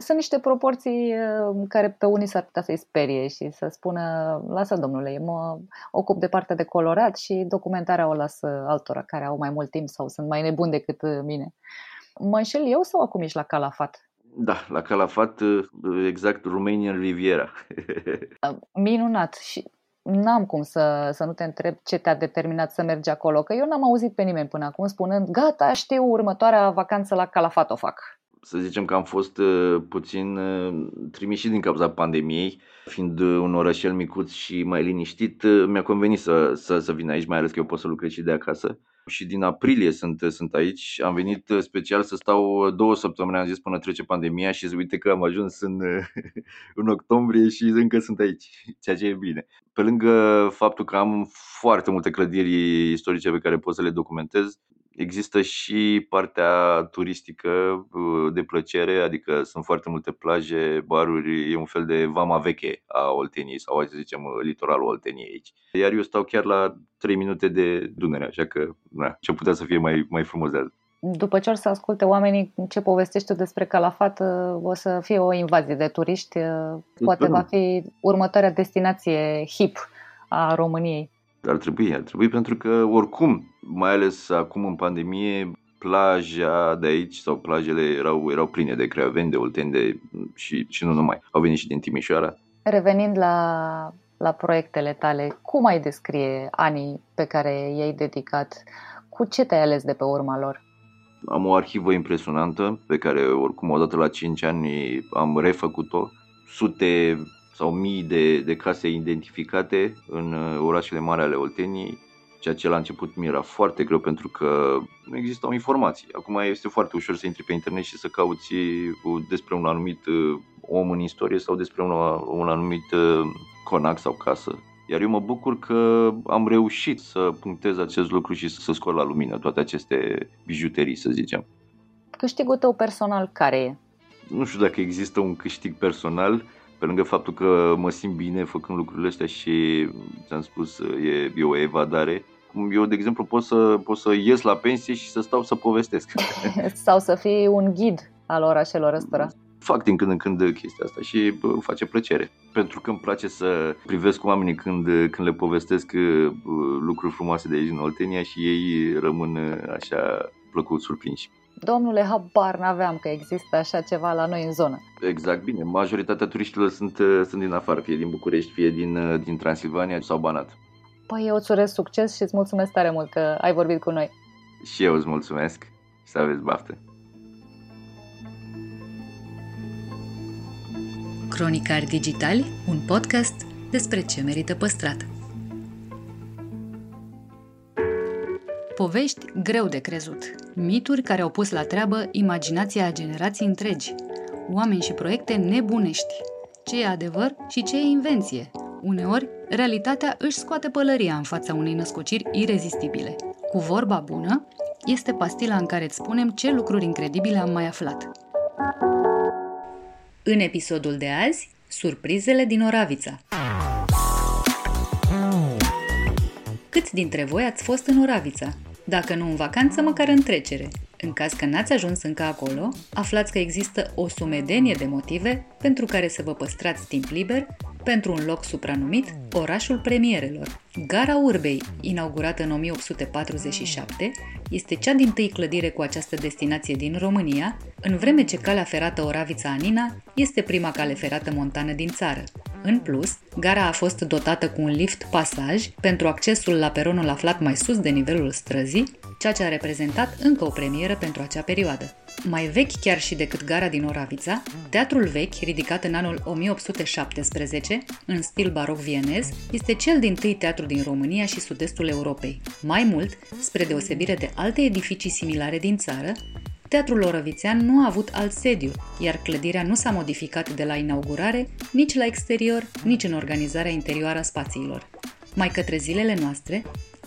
sunt niște proporții uh, care pe unii s-ar putea să-i sperie și să spună, lasă domnule, mă ocup de partea de colorat și documentarea o las altora care au mai mult timp sau sunt mai nebuni decât uh, mine. Mă înșel eu sau acum ești la Calafat? Da, la Calafat, uh, exact Romanian Riviera. Minunat și n-am cum să, să nu te întreb ce te-a determinat să mergi acolo, că eu n-am auzit pe nimeni până acum spunând, gata, știu, următoarea vacanță la Calafat o fac să zicem că am fost uh, puțin uh, trimiși din cauza pandemiei, fiind uh, un orășel micuț și mai liniștit, mi-a convenit să, să, să vin aici, mai ales că eu pot să lucrez și de acasă. Și din aprilie sunt, sunt aici. Am venit special să stau două săptămâni, am zis, până trece pandemia și uite că am ajuns în, în octombrie și încă sunt aici, ceea ce e bine. Pe lângă faptul că am foarte multe clădiri istorice pe care pot să le documentez, Există și partea turistică uh, de plăcere, adică sunt foarte multe plaje, baruri, e un fel de vama veche a Olteniei sau hai să zicem uh, litoralul Olteniei aici. Iar eu stau chiar la 3 minute de Dunăre, așa că na, ce putea să fie mai, mai frumos de azi. După ce o să asculte oamenii ce povestești tu despre Calafat, uh, o să fie o invazie de turiști, poate va fi următoarea destinație hip a României. Ar trebui, ar trebui pentru că oricum, mai ales acum în pandemie, plaja de aici sau plajele erau, erau pline de creaveni, de olteni de, și, și nu numai. Au venit și din Timișoara. Revenind la, la proiectele tale, cum ai descrie anii pe care i-ai dedicat? Cu ce te-ai ales de pe urma lor? Am o arhivă impresionantă pe care oricum odată la 5 ani am refăcut-o. Sute sau mii de, de case identificate în uh, orașele mari ale Olteniei. ceea ce la început mi era foarte greu pentru că nu existau informații. Acum este foarte ușor să intri pe internet și să cauți despre un anumit om în istorie sau despre un, un anumit conac sau casă. Iar eu mă bucur că am reușit să punctez acest lucru și să scot la lumină toate aceste bijuterii, să zicem. Câștigul tău personal care e? Nu știu dacă există un câștig personal, pe lângă faptul că mă simt bine făcând lucrurile astea și, ți-am spus, e, e o evadare. Eu, de exemplu, pot să, pot să ies la pensie și să stau să povestesc. Sau să fii un ghid al orașelor ăstora. Fac din când în când chestia asta și îmi face plăcere. Pentru că îmi place să privesc oamenii când, când le povestesc lucruri frumoase de aici în Oltenia și ei rămân așa plăcut surprinși. Domnule, habar n-aveam că există așa ceva la noi în zonă. Exact, bine. Majoritatea turiștilor sunt, sunt din afară, fie din București, fie din, din Transilvania sau Banat. Păi eu îți urez succes și îți mulțumesc tare mult că ai vorbit cu noi. Și eu îți mulțumesc și să aveți baftă. Cronicari Digitali, un podcast despre ce merită păstrat. Povești greu de crezut, mituri care au pus la treabă imaginația a generații întregi, oameni și proiecte nebunești, ce e adevăr și ce e invenție. Uneori, realitatea își scoate pălăria în fața unei născociri irezistibile. Cu vorba bună, este pastila în care îți spunem ce lucruri incredibile am mai aflat. În episodul de azi, surprizele din Oravița. Câți dintre voi ați fost în Oravița? Dacă nu în vacanță, măcar în trecere. În caz că n-ați ajuns încă acolo, aflați că există o sumedenie de motive pentru care să vă păstrați timp liber pentru un loc supranumit Orașul Premierelor. Gara Urbei, inaugurată în 1847, este cea din tâi clădire cu această destinație din România, în vreme ce calea ferată Oravița-Anina este prima cale ferată montană din țară. În plus, gara a fost dotată cu un lift pasaj pentru accesul la peronul aflat mai sus de nivelul străzii, ceea ce a reprezentat încă o premieră pentru acea perioadă. Mai vechi chiar și decât gara din Oravița, teatrul vechi, ridicat în anul 1817, în stil baroc vienez, este cel din tâi teatru din România și sud-estul Europei. Mai mult, spre deosebire de alte edificii similare din țară, Teatrul Orăvițean nu a avut alt sediu, iar clădirea nu s-a modificat de la inaugurare, nici la exterior, nici în organizarea interioară a spațiilor. Mai către zilele noastre,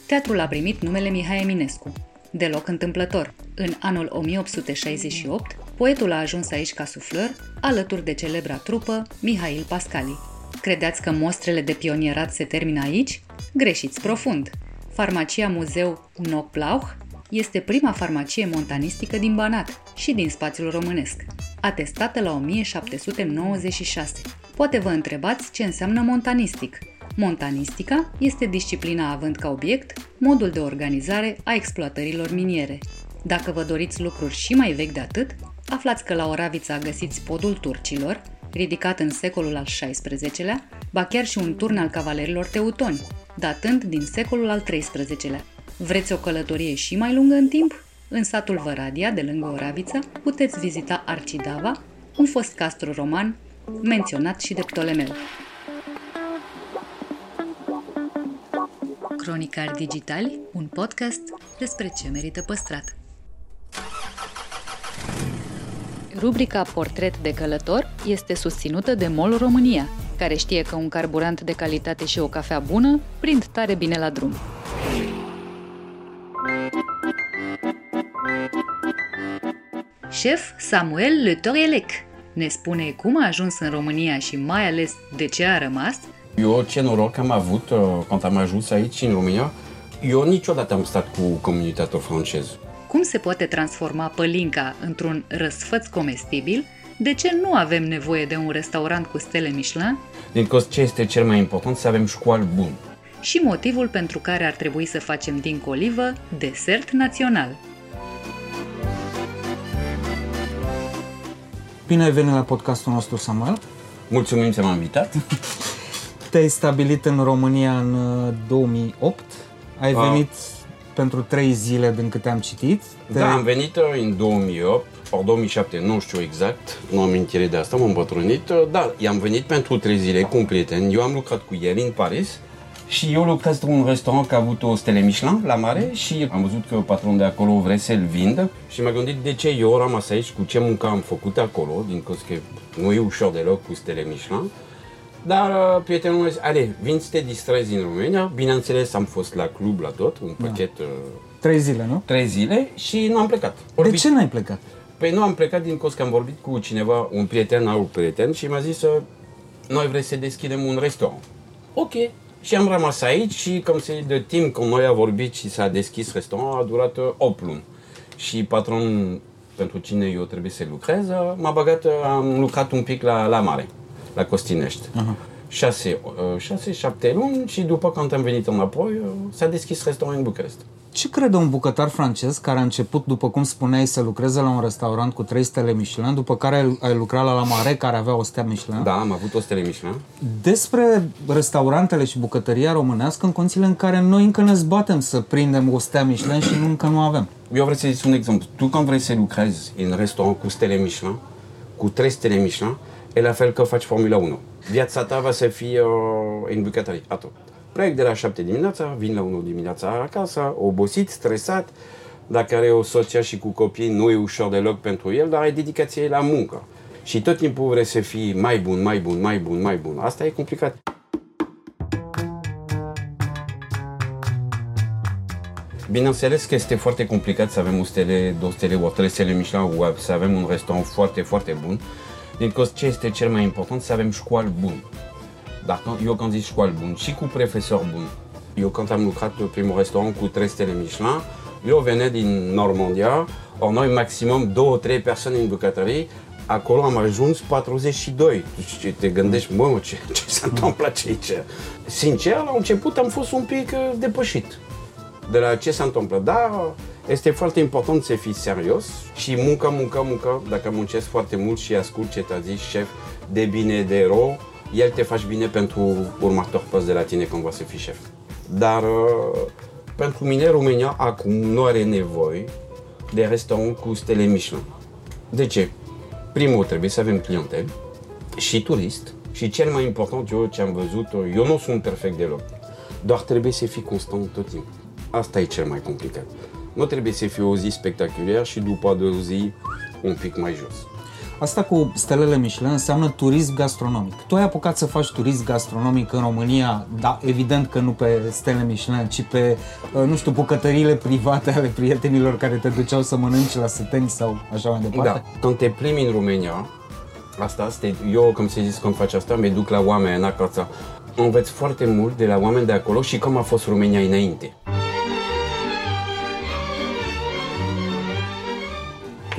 teatrul a primit numele Mihai Eminescu. Deloc întâmplător. În anul 1868, poetul a ajuns aici ca suflăr, alături de celebra trupă Mihail Pascali. Credeți că mostrele de pionierat se termină aici? Greșiți profund! Farmacia Muzeu Nocplauch este prima farmacie montanistică din Banat și din spațiul românesc, atestată la 1796. Poate vă întrebați ce înseamnă montanistic. Montanistica este disciplina având ca obiect modul de organizare a exploatărilor miniere. Dacă vă doriți lucruri și mai vechi de atât, aflați că la Oravița găsiți podul turcilor, ridicat în secolul al XVI-lea, ba chiar și un turn al cavalerilor teutoni, datând din secolul al XIII-lea. Vreți o călătorie și mai lungă în timp? În satul Văradia, de lângă Oravița, puteți vizita Arcidava, un fost castru roman menționat și de Ptolemeu. Cronicari Digitali, un podcast despre ce merită păstrat. Rubrica Portret de călător este susținută de MOL România, care știe că un carburant de calitate și o cafea bună prind tare bine la drum. Șef Samuel Le Torielec ne spune cum a ajuns în România și mai ales de ce a rămas. Eu ce noroc am avut uh, când am ajuns aici în România. Eu niciodată am stat cu comunitatea franceză. Cum se poate transforma pălinca într-un răsfăț comestibil? De ce nu avem nevoie de un restaurant cu stele Michelin? Din că ce este cel mai important, să avem școală bună. Și motivul pentru care ar trebui să facem din colivă desert național. Bine ai venit la podcastul nostru, Samuel. Mulțumim că m-am invitat. Te-ai stabilit în România în 2008. Uh, ai A. venit pentru trei zile din câte am citit. Te... Da, am venit uh, în 2008 sau 2007, nu știu exact, nu am amintire de asta, m-am îmbătrânit. Uh, da, i-am venit pentru trei zile cu un prieten, eu am lucrat cu el în Paris Și eu lucrez într-un restaurant care a avut o stele Michelin la mare și am văzut că patronul de acolo vrea să-l vindă și m-am gândit de ce eu rămas aici cu ce muncă am făcut acolo, din cauza că nu e ușor deloc cu stele Michelin. Dar uh, prietenul meu zis, ale, vin să te distrezi în România. Bineînțeles, am fost la club, la tot, un pachet, uh, Trei zile, nu? trei zile și nu am plecat. De Vorbit- ce n-ai plecat? Păi nu am plecat din cauza că am vorbit cu cineva, un prieten, alt prieten și mi-a zis să noi vrem să deschidem un restaurant. Ok. Și am rămas aici și cum se de timp când noi am vorbit și s-a deschis restaurant a durat uh, 8 luni. Și patronul pentru cine eu trebuie să lucrez uh, m-a băgat, uh, am lucrat un pic la, la mare, la Costinești. Șase, uh, șase, șapte luni și după când am venit înapoi uh, s-a deschis restaurant în București. Ce crede un bucătar francez care a început, după cum spuneai, să lucreze la un restaurant cu 3 stele Michelin, după care ai- ai lucrat la La Mare, care avea o stea Michelin, Da, am avut o stele Michelin. despre restaurantele și bucătăria românească în condițiile în care noi încă ne zbatem să prindem o stea Michelin și nu, încă nu avem. Eu vreau să zic un exemplu. Tu când vrei să lucrezi în restaurant cu stele Michelin, cu trei stele Michelin, e la fel că faci Formula 1. Viața ta va să fie uh, în bucătărie. Atât. Plec de la 7 dimineața, vin la 1 dimineața acasă, obosit, stresat. Dacă are o soție și cu copii, nu e ușor deloc pentru el, dar ai dedicație la muncă. Și tot timpul vrei să fii mai bun, mai bun, mai bun, mai bun. Asta e complicat. Bineînțeles că este foarte complicat să avem o stele, două stele, o trei stele Michelin, o să avem un restaurant foarte, foarte bun. Din cauza ce este cel mai important, să avem școală bun. Dacă eu când zic școală bun și cu profesor bun. Eu când am lucrat pe primul restaurant cu trei stele Michelin, eu venea din Normandia, ori noi maximum două, trei persoane în bucătărie, acolo am ajuns 42. Și te gândești, mă, ce, ce s-a întâmplat aici? Sincer, la început am fost un pic uh, depășit de la ce se întâmplă. Dar este foarte important să fii serios și muncă, muncă, muncă. Dacă muncești foarte mult și ascult ce te-a zis șef de bine, de rău, el te faci bine pentru următor pas de la tine când va să fii șef. Dar uh, pentru mine România acum nu are nevoie de restaurant cu stele Michelin. De ce? Primul trebuie să avem clientele și turist și cel mai important eu ce am văzut, eu nu sunt perfect deloc, doar trebuie să fii constant tot timpul. Asta e cel mai complicat. Nu trebuie să fie o zi spectaculară și după a doua zi un pic mai jos. Asta cu stelele Michelin înseamnă turism gastronomic. Tu ai apucat să faci turism gastronomic în România, da, evident că nu pe stele Michelin, ci pe, uh, nu știu, bucătăriile private ale prietenilor care te duceau să mănânci la săteni sau așa mai departe. Da, când te plimbi în România, asta este, eu, cum se zis, când faci asta, mă duc la oameni în acasă. Înveți foarte mult de la oameni de acolo și cum a fost România înainte.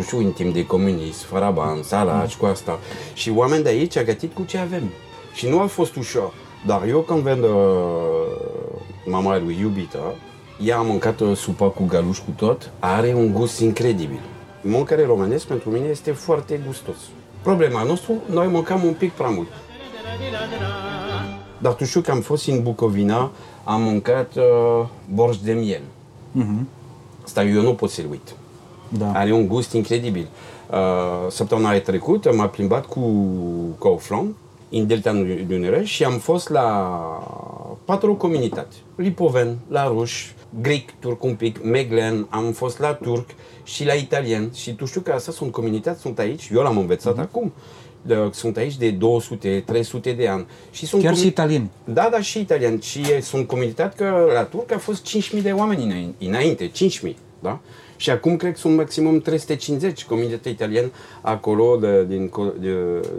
Tu știu, în timp de comunism, fără bani, săraci, cu asta. Și oameni de aici au gătit cu ce avem. Și nu a fost ușor. Dar eu când vând uh, mama lui iubită, ea a mâncat uh, supa cu galuș cu tot, are un gust incredibil. Mâncare românesc pentru mine este foarte gustos. Problema noastră, noi mâncăm un pic prea mult. Dar tu știu că am fost în Bucovina, am mâncat uh, borș de miel. Asta eu nu pot să-l uit. Da. Are un gust incredibil. Uh, săptămâna trecută m-am plimbat cu Kaufland în Delta Dunăre și am fost la patru comunități. Lipoven, la Ruș, grec, turc un pic, Meglen, am fost la turc și la italien. Și tu știu că astea sunt comunități, sunt aici, eu l-am învățat acum. De- Sunt aici de 200-300 de ani. Și sunt Chiar comu- și italieni. da, da, și italian. Și e- sunt comunitate că la turc a fost 5.000 de oameni înainte, înainte 5.000, da? Și acum cred că sunt maximum 350 comunități italiene acolo de, din, co- de,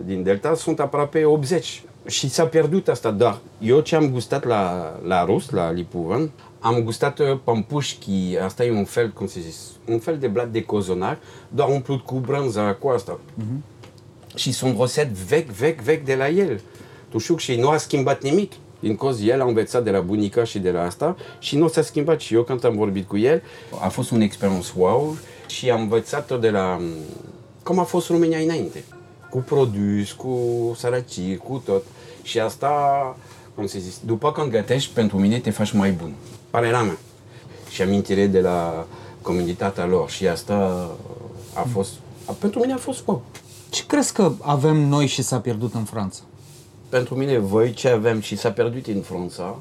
din Delta, sunt aproape 80. Și s-a pierdut asta, dar eu ce am gustat la, la rus, la Lipuvan, am gustat uh, pampușchi, asta e un fel, cum se zis, un fel de blat de cozonac, doar umplut cu brânza, cu asta și sunt rețete vechi, vechi, vechi de la el. Tu știu și nu a schimbat nimic. Din cauza el a învățat de la bunica și de la asta și nu s-a schimbat. Și eu când am vorbit cu el, a fost un experiență wow și am învățat de la cum a fost România înainte. Cu produs, cu sărăcie, cu tot. Și asta, cum se zice, după când gătești, pentru mine te faci mai bun. Părerea mea. Și amintire de la comunitatea lor. Și asta a fost, pentru mine a fost wow. Ce crezi că avem noi și s-a pierdut în Franța? Pentru mine, voi ce avem și s-a pierdut în Franța,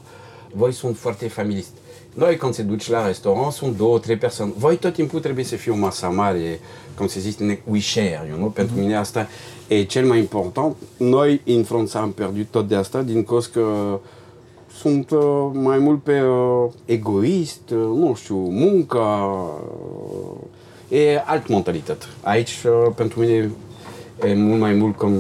voi sunt foarte familist. Noi când se duci la restaurant sunt două, trei persoane. Voi tot timpul trebuie să fie o masă mare, cum se zice, we share, you know? Pentru mine asta e cel mai important. Noi în Franța am pierdut tot de asta din cauza că sunt uh, mai mult pe uh, egoist, uh, nu știu, munca, uh, e alt mentalitate. Aici, uh, pentru mine, e mult mai mult cum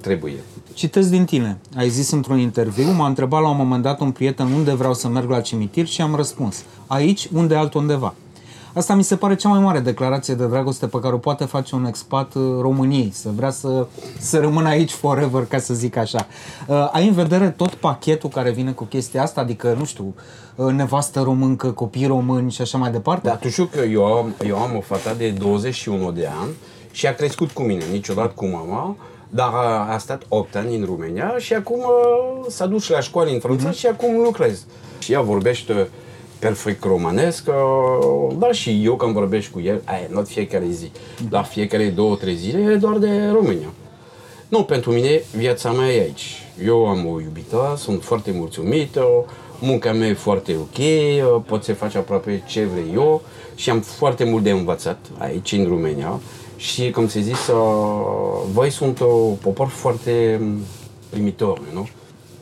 trebuie. Citesc din tine. Ai zis într-un interviu, m-a întrebat la un moment dat un prieten unde vreau să merg la cimitir și am răspuns, aici, unde altundeva. Asta mi se pare cea mai mare declarație de dragoste pe care o poate face un expat uh, României, să vrea să, să rămână aici forever, ca să zic așa. Uh, ai în vedere tot pachetul care vine cu chestia asta, adică, nu știu, uh, nevastă româncă, copii români și așa mai departe? Dar tu știu că eu am, eu am o fată de 21 de ani și a crescut cu mine, niciodată cu mama, dar a, a stat 8 ani în România și acum uh, s-a dus la școală în Franța și acum lucrează. Și ea vorbește perfect romanesc, uh, dar și eu când vorbesc cu el, aia, nu fiecare zi, dar fiecare două, trei zile e doar de România. Nu, pentru mine viața mea e aici. Eu am o iubită, sunt foarte mulțumit, uh, munca mea e foarte ok, uh, pot să fac aproape ce vrei eu și am foarte mult de învățat aici în România și, cum se zis, uh, voi sunt un popor foarte um, primitor, nu?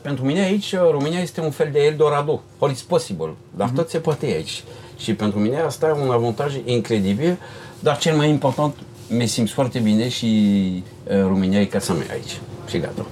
Pentru mine aici uh, România este un fel de Eldorado, all is possible, dar tot se poate aici. Și pentru mine asta e un avantaj incredibil, dar cel mai important, mi simt foarte bine și uh, România e casa mea aici. Și gata.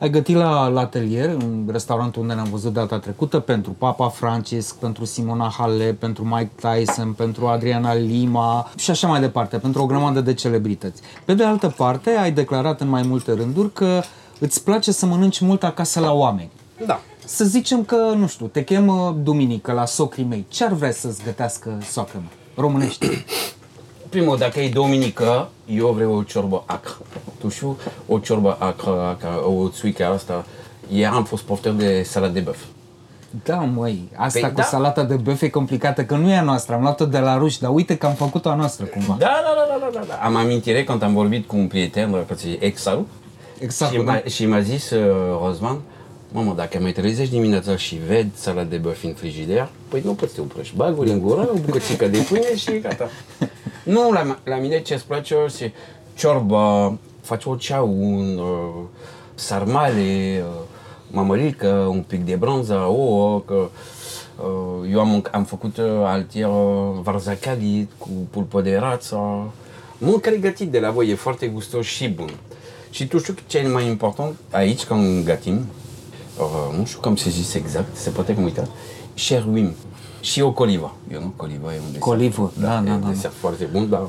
Ai gătit la, la atelier, în restaurantul unde ne-am văzut data trecută, pentru Papa Francisc, pentru Simona Halep, pentru Mike Tyson, pentru Adriana Lima și așa mai departe, pentru o grămadă de celebrități. Pe de altă parte, ai declarat în mai multe rânduri că îți place să mănânci mult acasă la oameni. Da. Să zicem că, nu știu, te chemă duminică la socrii mei. Ce ar vrea să-ți gătească soacră mea? Românește. Primul, dacă e duminică, eu vreau o ciorbă acră. Tu știu, o ciorbă acră, acră o țuică asta. Ieri am fost poftă de salat de băf. Da, măi, asta Păi cu da. salata de băf e complicată, că nu e a noastră, am luat-o de la ruși, dar uite că am făcut-o a noastră cumva. Da, da, da, da, da, da. Am amintire când am vorbit cu un prieten, că se Exaru, Exact, și, da. m-a, și mi-a zis uh, Rosman, mamă, dacă mai trezești dimineața și vezi salat de băf în frigider, păi nu poți să te oprești, baguri în gură, o bucățică de pâine și gata. nu, la, la mine ce-ți place și ciorbă, faci o ceaun, uh, sarmale, uh, mămălică, un pic de bronză, ouă, că uh, eu am, am făcut uh, altier uh, varzacali cu pulpă de rață. Mâncare gătit de la voi e foarte gustos și bun. Și tu știu ce e mai important aici când gătim, uh, nu știu cum se zice exact, se poate cum uita, șeruim și o colivă. Eu nu, coliva e un desert. Colivă, da, e da, un da, da. desert foarte bun, dar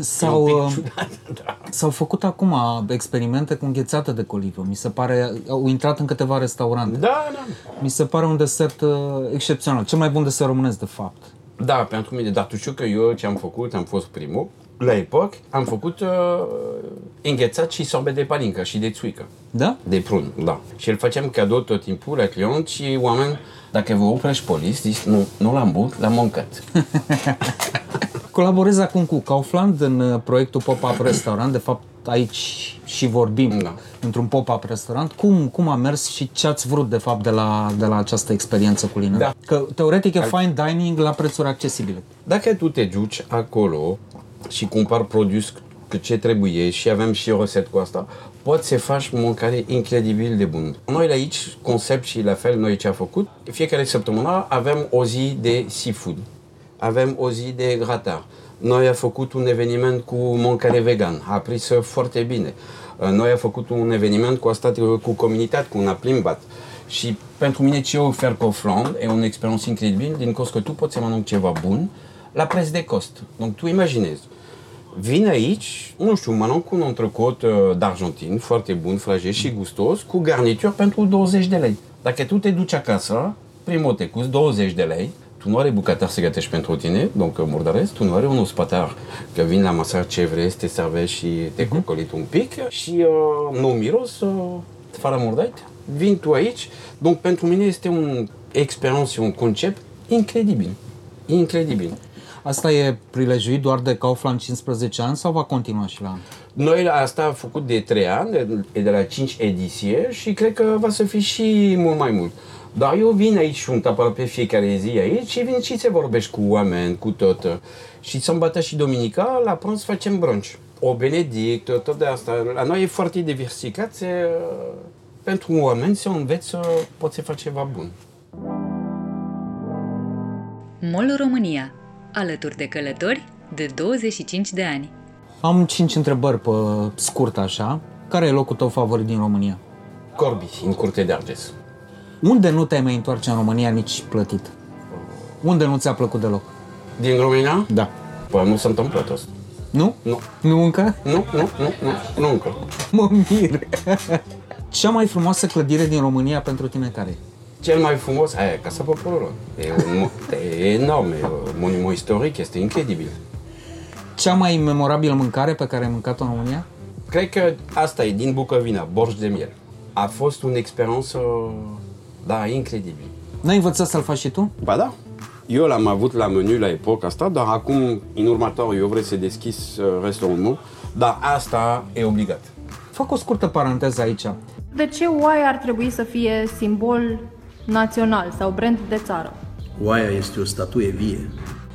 Sau, e un uh, pic ciudat. da. S-au făcut acum experimente cu înghețată de colivă. Mi se pare, au intrat în câteva restaurante. Da, da. Mi se pare un desert uh, excepțional. Cel mai bun desert românesc, de fapt. Da, pentru mine, dar tu știu că eu ce am făcut, am fost primul. La epoc am făcut uh, înghețat și sorbe de palincă și de țuică. Da? De prun, da. Și îl facem cadou tot timpul la client și oameni, dacă vă oprești polis, zici, nu, nu l-am băut, l-am mâncat. Colaborez acum cu Kaufland în uh, proiectul Pop-Up Restaurant. De fapt, aici și vorbim Da. într-un pop-up restaurant. Cum, cum a mers și ce ați vrut, de fapt, de la, de la această experiență culinară? Da. Că, teoretic, e fine dining la prețuri accesibile. Dacă tu te duci acolo și cumpari produs cât ce trebuie și avem și rețet cu asta, poți să faci mâncare incredibil de bun. Noi la aici, concept și la fel noi ce a făcut, fiecare săptămână avem o zi de seafood, avem o zi de gratar. Noi am făcut un eveniment cu mâncare vegan, a prins foarte bine. Noi am făcut un eveniment cu asta cu comunitate, cu un plimbat. Și pentru mine ce eu ofer Kaufland e o experiență incredibilă din cauza că tu poți să mănânci ceva bun la preț de cost. Donc tu imaginezi, vin aici, nu știu, mănânc un entrecot uh, d'Argentin, foarte bun, fragil și gustos, cu garnitură pentru 20 de lei. Dacă tu te duci acasă, primul te cus 20 de lei, tu nu are bucătar să gătești pentru tine, donc murdăresc, tu nu are un ospătar că vin la masă ce vrei, te servești și te cocolit un pic și uh, nu miros, uh, fără murdait. Vin tu aici, donc pentru mine este un experiență, un concept incredibil. Incredibil. Asta e prilejuit doar de Kaufland 15 ani sau va continua și la an? Noi asta am făcut de 3 ani, de, de la 5 ediție și cred că va să fie și mult mai mult. Dar eu vin aici și sunt aproape fiecare zi aici și vin și se vorbești cu oameni, cu tot. Și sâmbătă și duminica, la prânz facem brunch. O benedict, tot de asta. La noi e foarte diversificat. Se, pentru oameni să înveți să poți să faci ceva bun. MOL România, alături de călători de 25 de ani. Am cinci întrebări pe scurt așa. Care e locul tău favorit din România? Corbi, în curte de Arges. Unde nu te-ai mai întoarce în România nici plătit? Unde nu ți-a plăcut deloc? Din România? Da. Păi nu s-a întâmplat asta. Nu? Nu, Nu încă? nu, nu, nu, nu, nu încă. Mă mir. Cea mai frumoasă clădire din România pentru tine care e? Cel mai frumos, aia e Casa Poporului. E, un, mo- e enorm, e un monument istoric, este incredibil. Cea mai memorabilă mâncare pe care ai mâncat-o în România? Cred că asta e din Bucovina, borș de miel. A fost o experiență, da, incredibil. N-ai învățat să-l faci și tu? Ba da. Eu l-am avut la meniu la epoca asta, dar acum, în următor, eu vreau să deschis uh, restaurantul, dar asta e obligat. Fac o scurtă paranteză aici. De ce oaia ar trebui să fie simbol național sau brand de țară? Oaia este o statuie vie.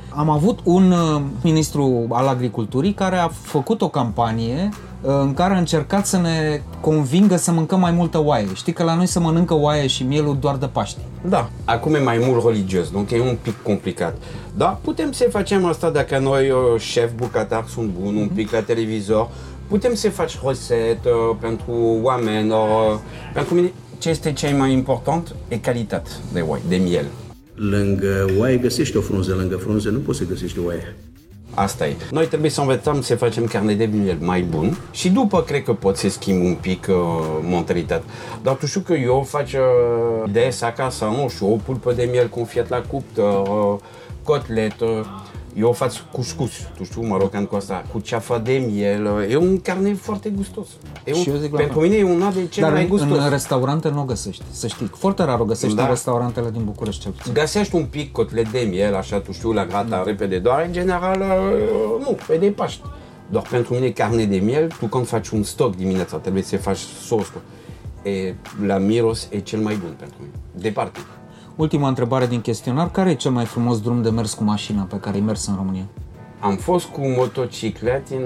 Am avut un uh, ministru al agriculturii care a făcut o campanie uh, în care a încercat să ne convingă să mâncăm mai multă oaie. Știi că la noi se mănâncă oaie și mielul doar de Paște. Da, acum e mai mult religios, donc e un pic complicat. Da, putem să facem asta dacă noi, uh, șef bucătar, sunt bun, un pic la televizor, putem să faci rețete uh, pentru oameni, uh, pentru mine ce este cel mai important e calitate de oaie, de miel. Lângă oaie găsești o frunză, lângă frunză nu poți să găsești oaie. Asta e. Noi trebuie să învățăm să facem carne de miel mai bun și după cred că pot să schimb un pic uh, mentalitate. Dar tu știu că eu fac uh, des acasă, nu știu, o pulpă de miel confiat la cupt, uh, cotlet, uh, eu fac cuscus, tu știu, marocan cu asta, cu ceafa de miel, uh, e un carne foarte gustos. E un, Și eu zic la pentru fel. mine e una de cel Dar mai în, gustos. în restaurante nu o găsești, să știi. Foarte rar o găsești Da. în restaurantele din București cel puțin. Găsești un pic cotlet de miel, așa, tu știu, la grata repede, doar în general, uh, nu, pe de Paști. Doar pentru mine carne de miel, tu când faci un stoc dimineața, trebuie să faci sos. cu- E, la miros e cel mai bun pentru mine. Departe. Ultima întrebare din chestionar. Care e cel mai frumos drum de mers cu mașina pe care ai mers în România? Am fost cu motociclet în,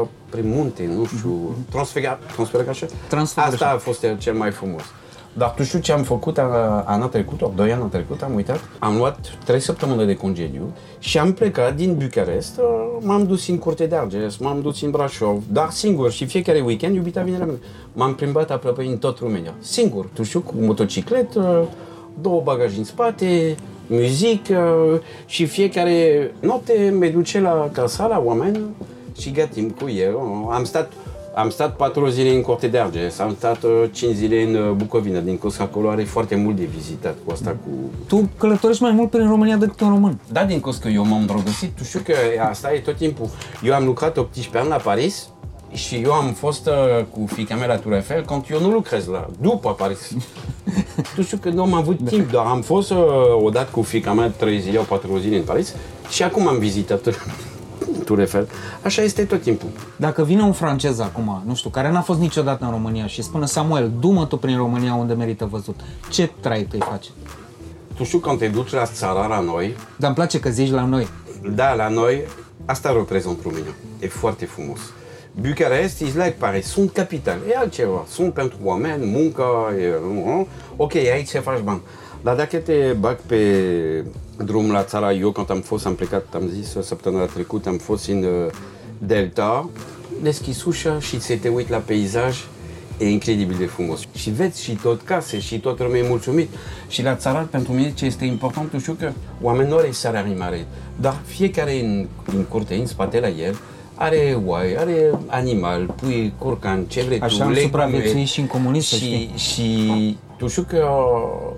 uh, prin munte, nu știu, transfera, transfera așa? Transfăgăraș. Asta a fost cel mai frumos. Dar tu știu ce am făcut a- anul trecut, ori doi ani trecut, am uitat? Am luat trei săptămâni de concediu și am plecat din Bucarest, uh, m-am dus în Curte de Arges, m-am dus în Brașov, dar singur și fiecare weekend iubita vine la mine. M-am plimbat aproape în tot România, singur, tu știu, cu motociclet, uh, două bagaje în spate, muzică și fiecare noapte me duce la casa la oameni și gătim cu el. Am stat, am stat patru zile în Corte de Arges, am stat uh, cinci zile în uh, Bucovina, din cauza că acolo are foarte mult de vizitat cu asta cu... Tu călătorești mai mult prin România decât un român. Da, din cauza că eu m-am îndrăgostit, tu știu că asta e tot timpul. Eu am lucrat 18 ani la Paris și eu am fost uh, cu fiica mea la Tour Eiffel când eu nu lucrez la, după Paris. tu știu că nu am avut timp, dar am fost uh, odată cu fiica mea 3 zile, 4 zile în Paris și acum am vizitat Tour Eiffel. Așa este tot timpul. Dacă vine un francez acum, nu știu, care n-a fost niciodată în România și spune Samuel, du-mă tu prin România unde merită văzut, ce traiect îi faci? Tu știu când te duci la țara la noi, Dar îmi place că zici la noi. Da, la noi, asta reprezintă România. E foarte frumos. Bucarest, is like Paris, sunt capital, e altceva. Sunt pentru oameni, muncă, e, nu? ok, aici se faci bani. Dar dacă te bag pe drum la țara, eu când am fost, am plecat, am zis săptămâna trecută, am fost în uh, Delta, deschis ușa și să te uiți la peisaj, e incredibil de frumos. Și vezi și tot case și tot lumea e mulțumit. Și la țară, pentru mine, ce este important, tu știu că oamenii nu are salarii mari, dar fiecare în, în curte, în spate la el, are oai, are animal, pui, curcan, ce vrei Așa tu, am legume. supraviețuit și în comunism, să și, știi. și tu știu că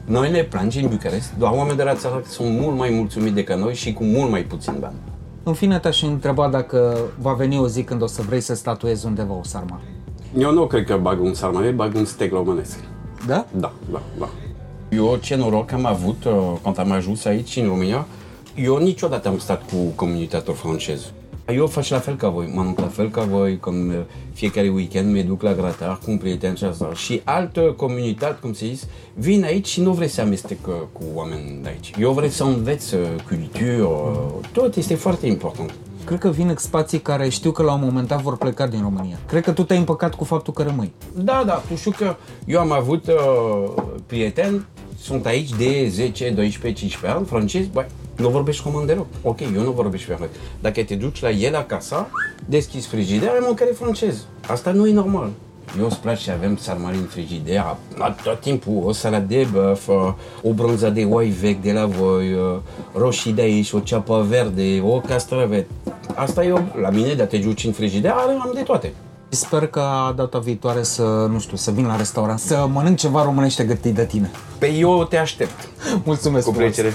noi ne plângem în Bucarest, doar oameni de la țară sunt mult mai mulțumiți decât noi și cu mult mai puțin bani. În fine, te-aș întreba dacă va veni o zi când o să vrei să statuezi undeva o sarmă. Eu nu cred că bag un sarmale, bag un steg românesc. Da? Da, da, da. Eu ce noroc am avut uh, când am ajuns aici în România, eu niciodată am stat cu comunitatea franceză. Eu fac la fel ca voi, mănânc la fel ca voi, când uh, fiecare weekend mă duc la gratar cu un prieten și asta. Și altă comunitate, cum se zis, vin aici și nu vrei să amestec uh, cu oameni de aici. Eu vreau să înveț uh, cultură, tot este foarte important. Cred că vin expații care știu că la un moment dat vor pleca din România. Cred că tu te-ai împăcat cu faptul că rămâi. Da, da, tu știu că eu am avut uh, prieteni, sunt aici de 10, 12, 15 ani, francezi, băi, nu vorbești român deloc. Ok, eu nu vorbesc francez. Dacă te duci la el acasă, deschizi frigider, ai mâncare francez. Asta nu e normal. Eu îți place să avem sarmale în frigider, tot timpul, o salată de băf, o bronză de oi vechi de la voi, roșii de aici, o ceapă verde, o castravet. Asta e eu, la mine, de a te duci în frigider, am de toate. Sper că data viitoare să, nu știu, să vin la restaurant, să mănânc ceva românește gătit de tine. Pe eu te aștept. Mulțumesc Cu plăcere.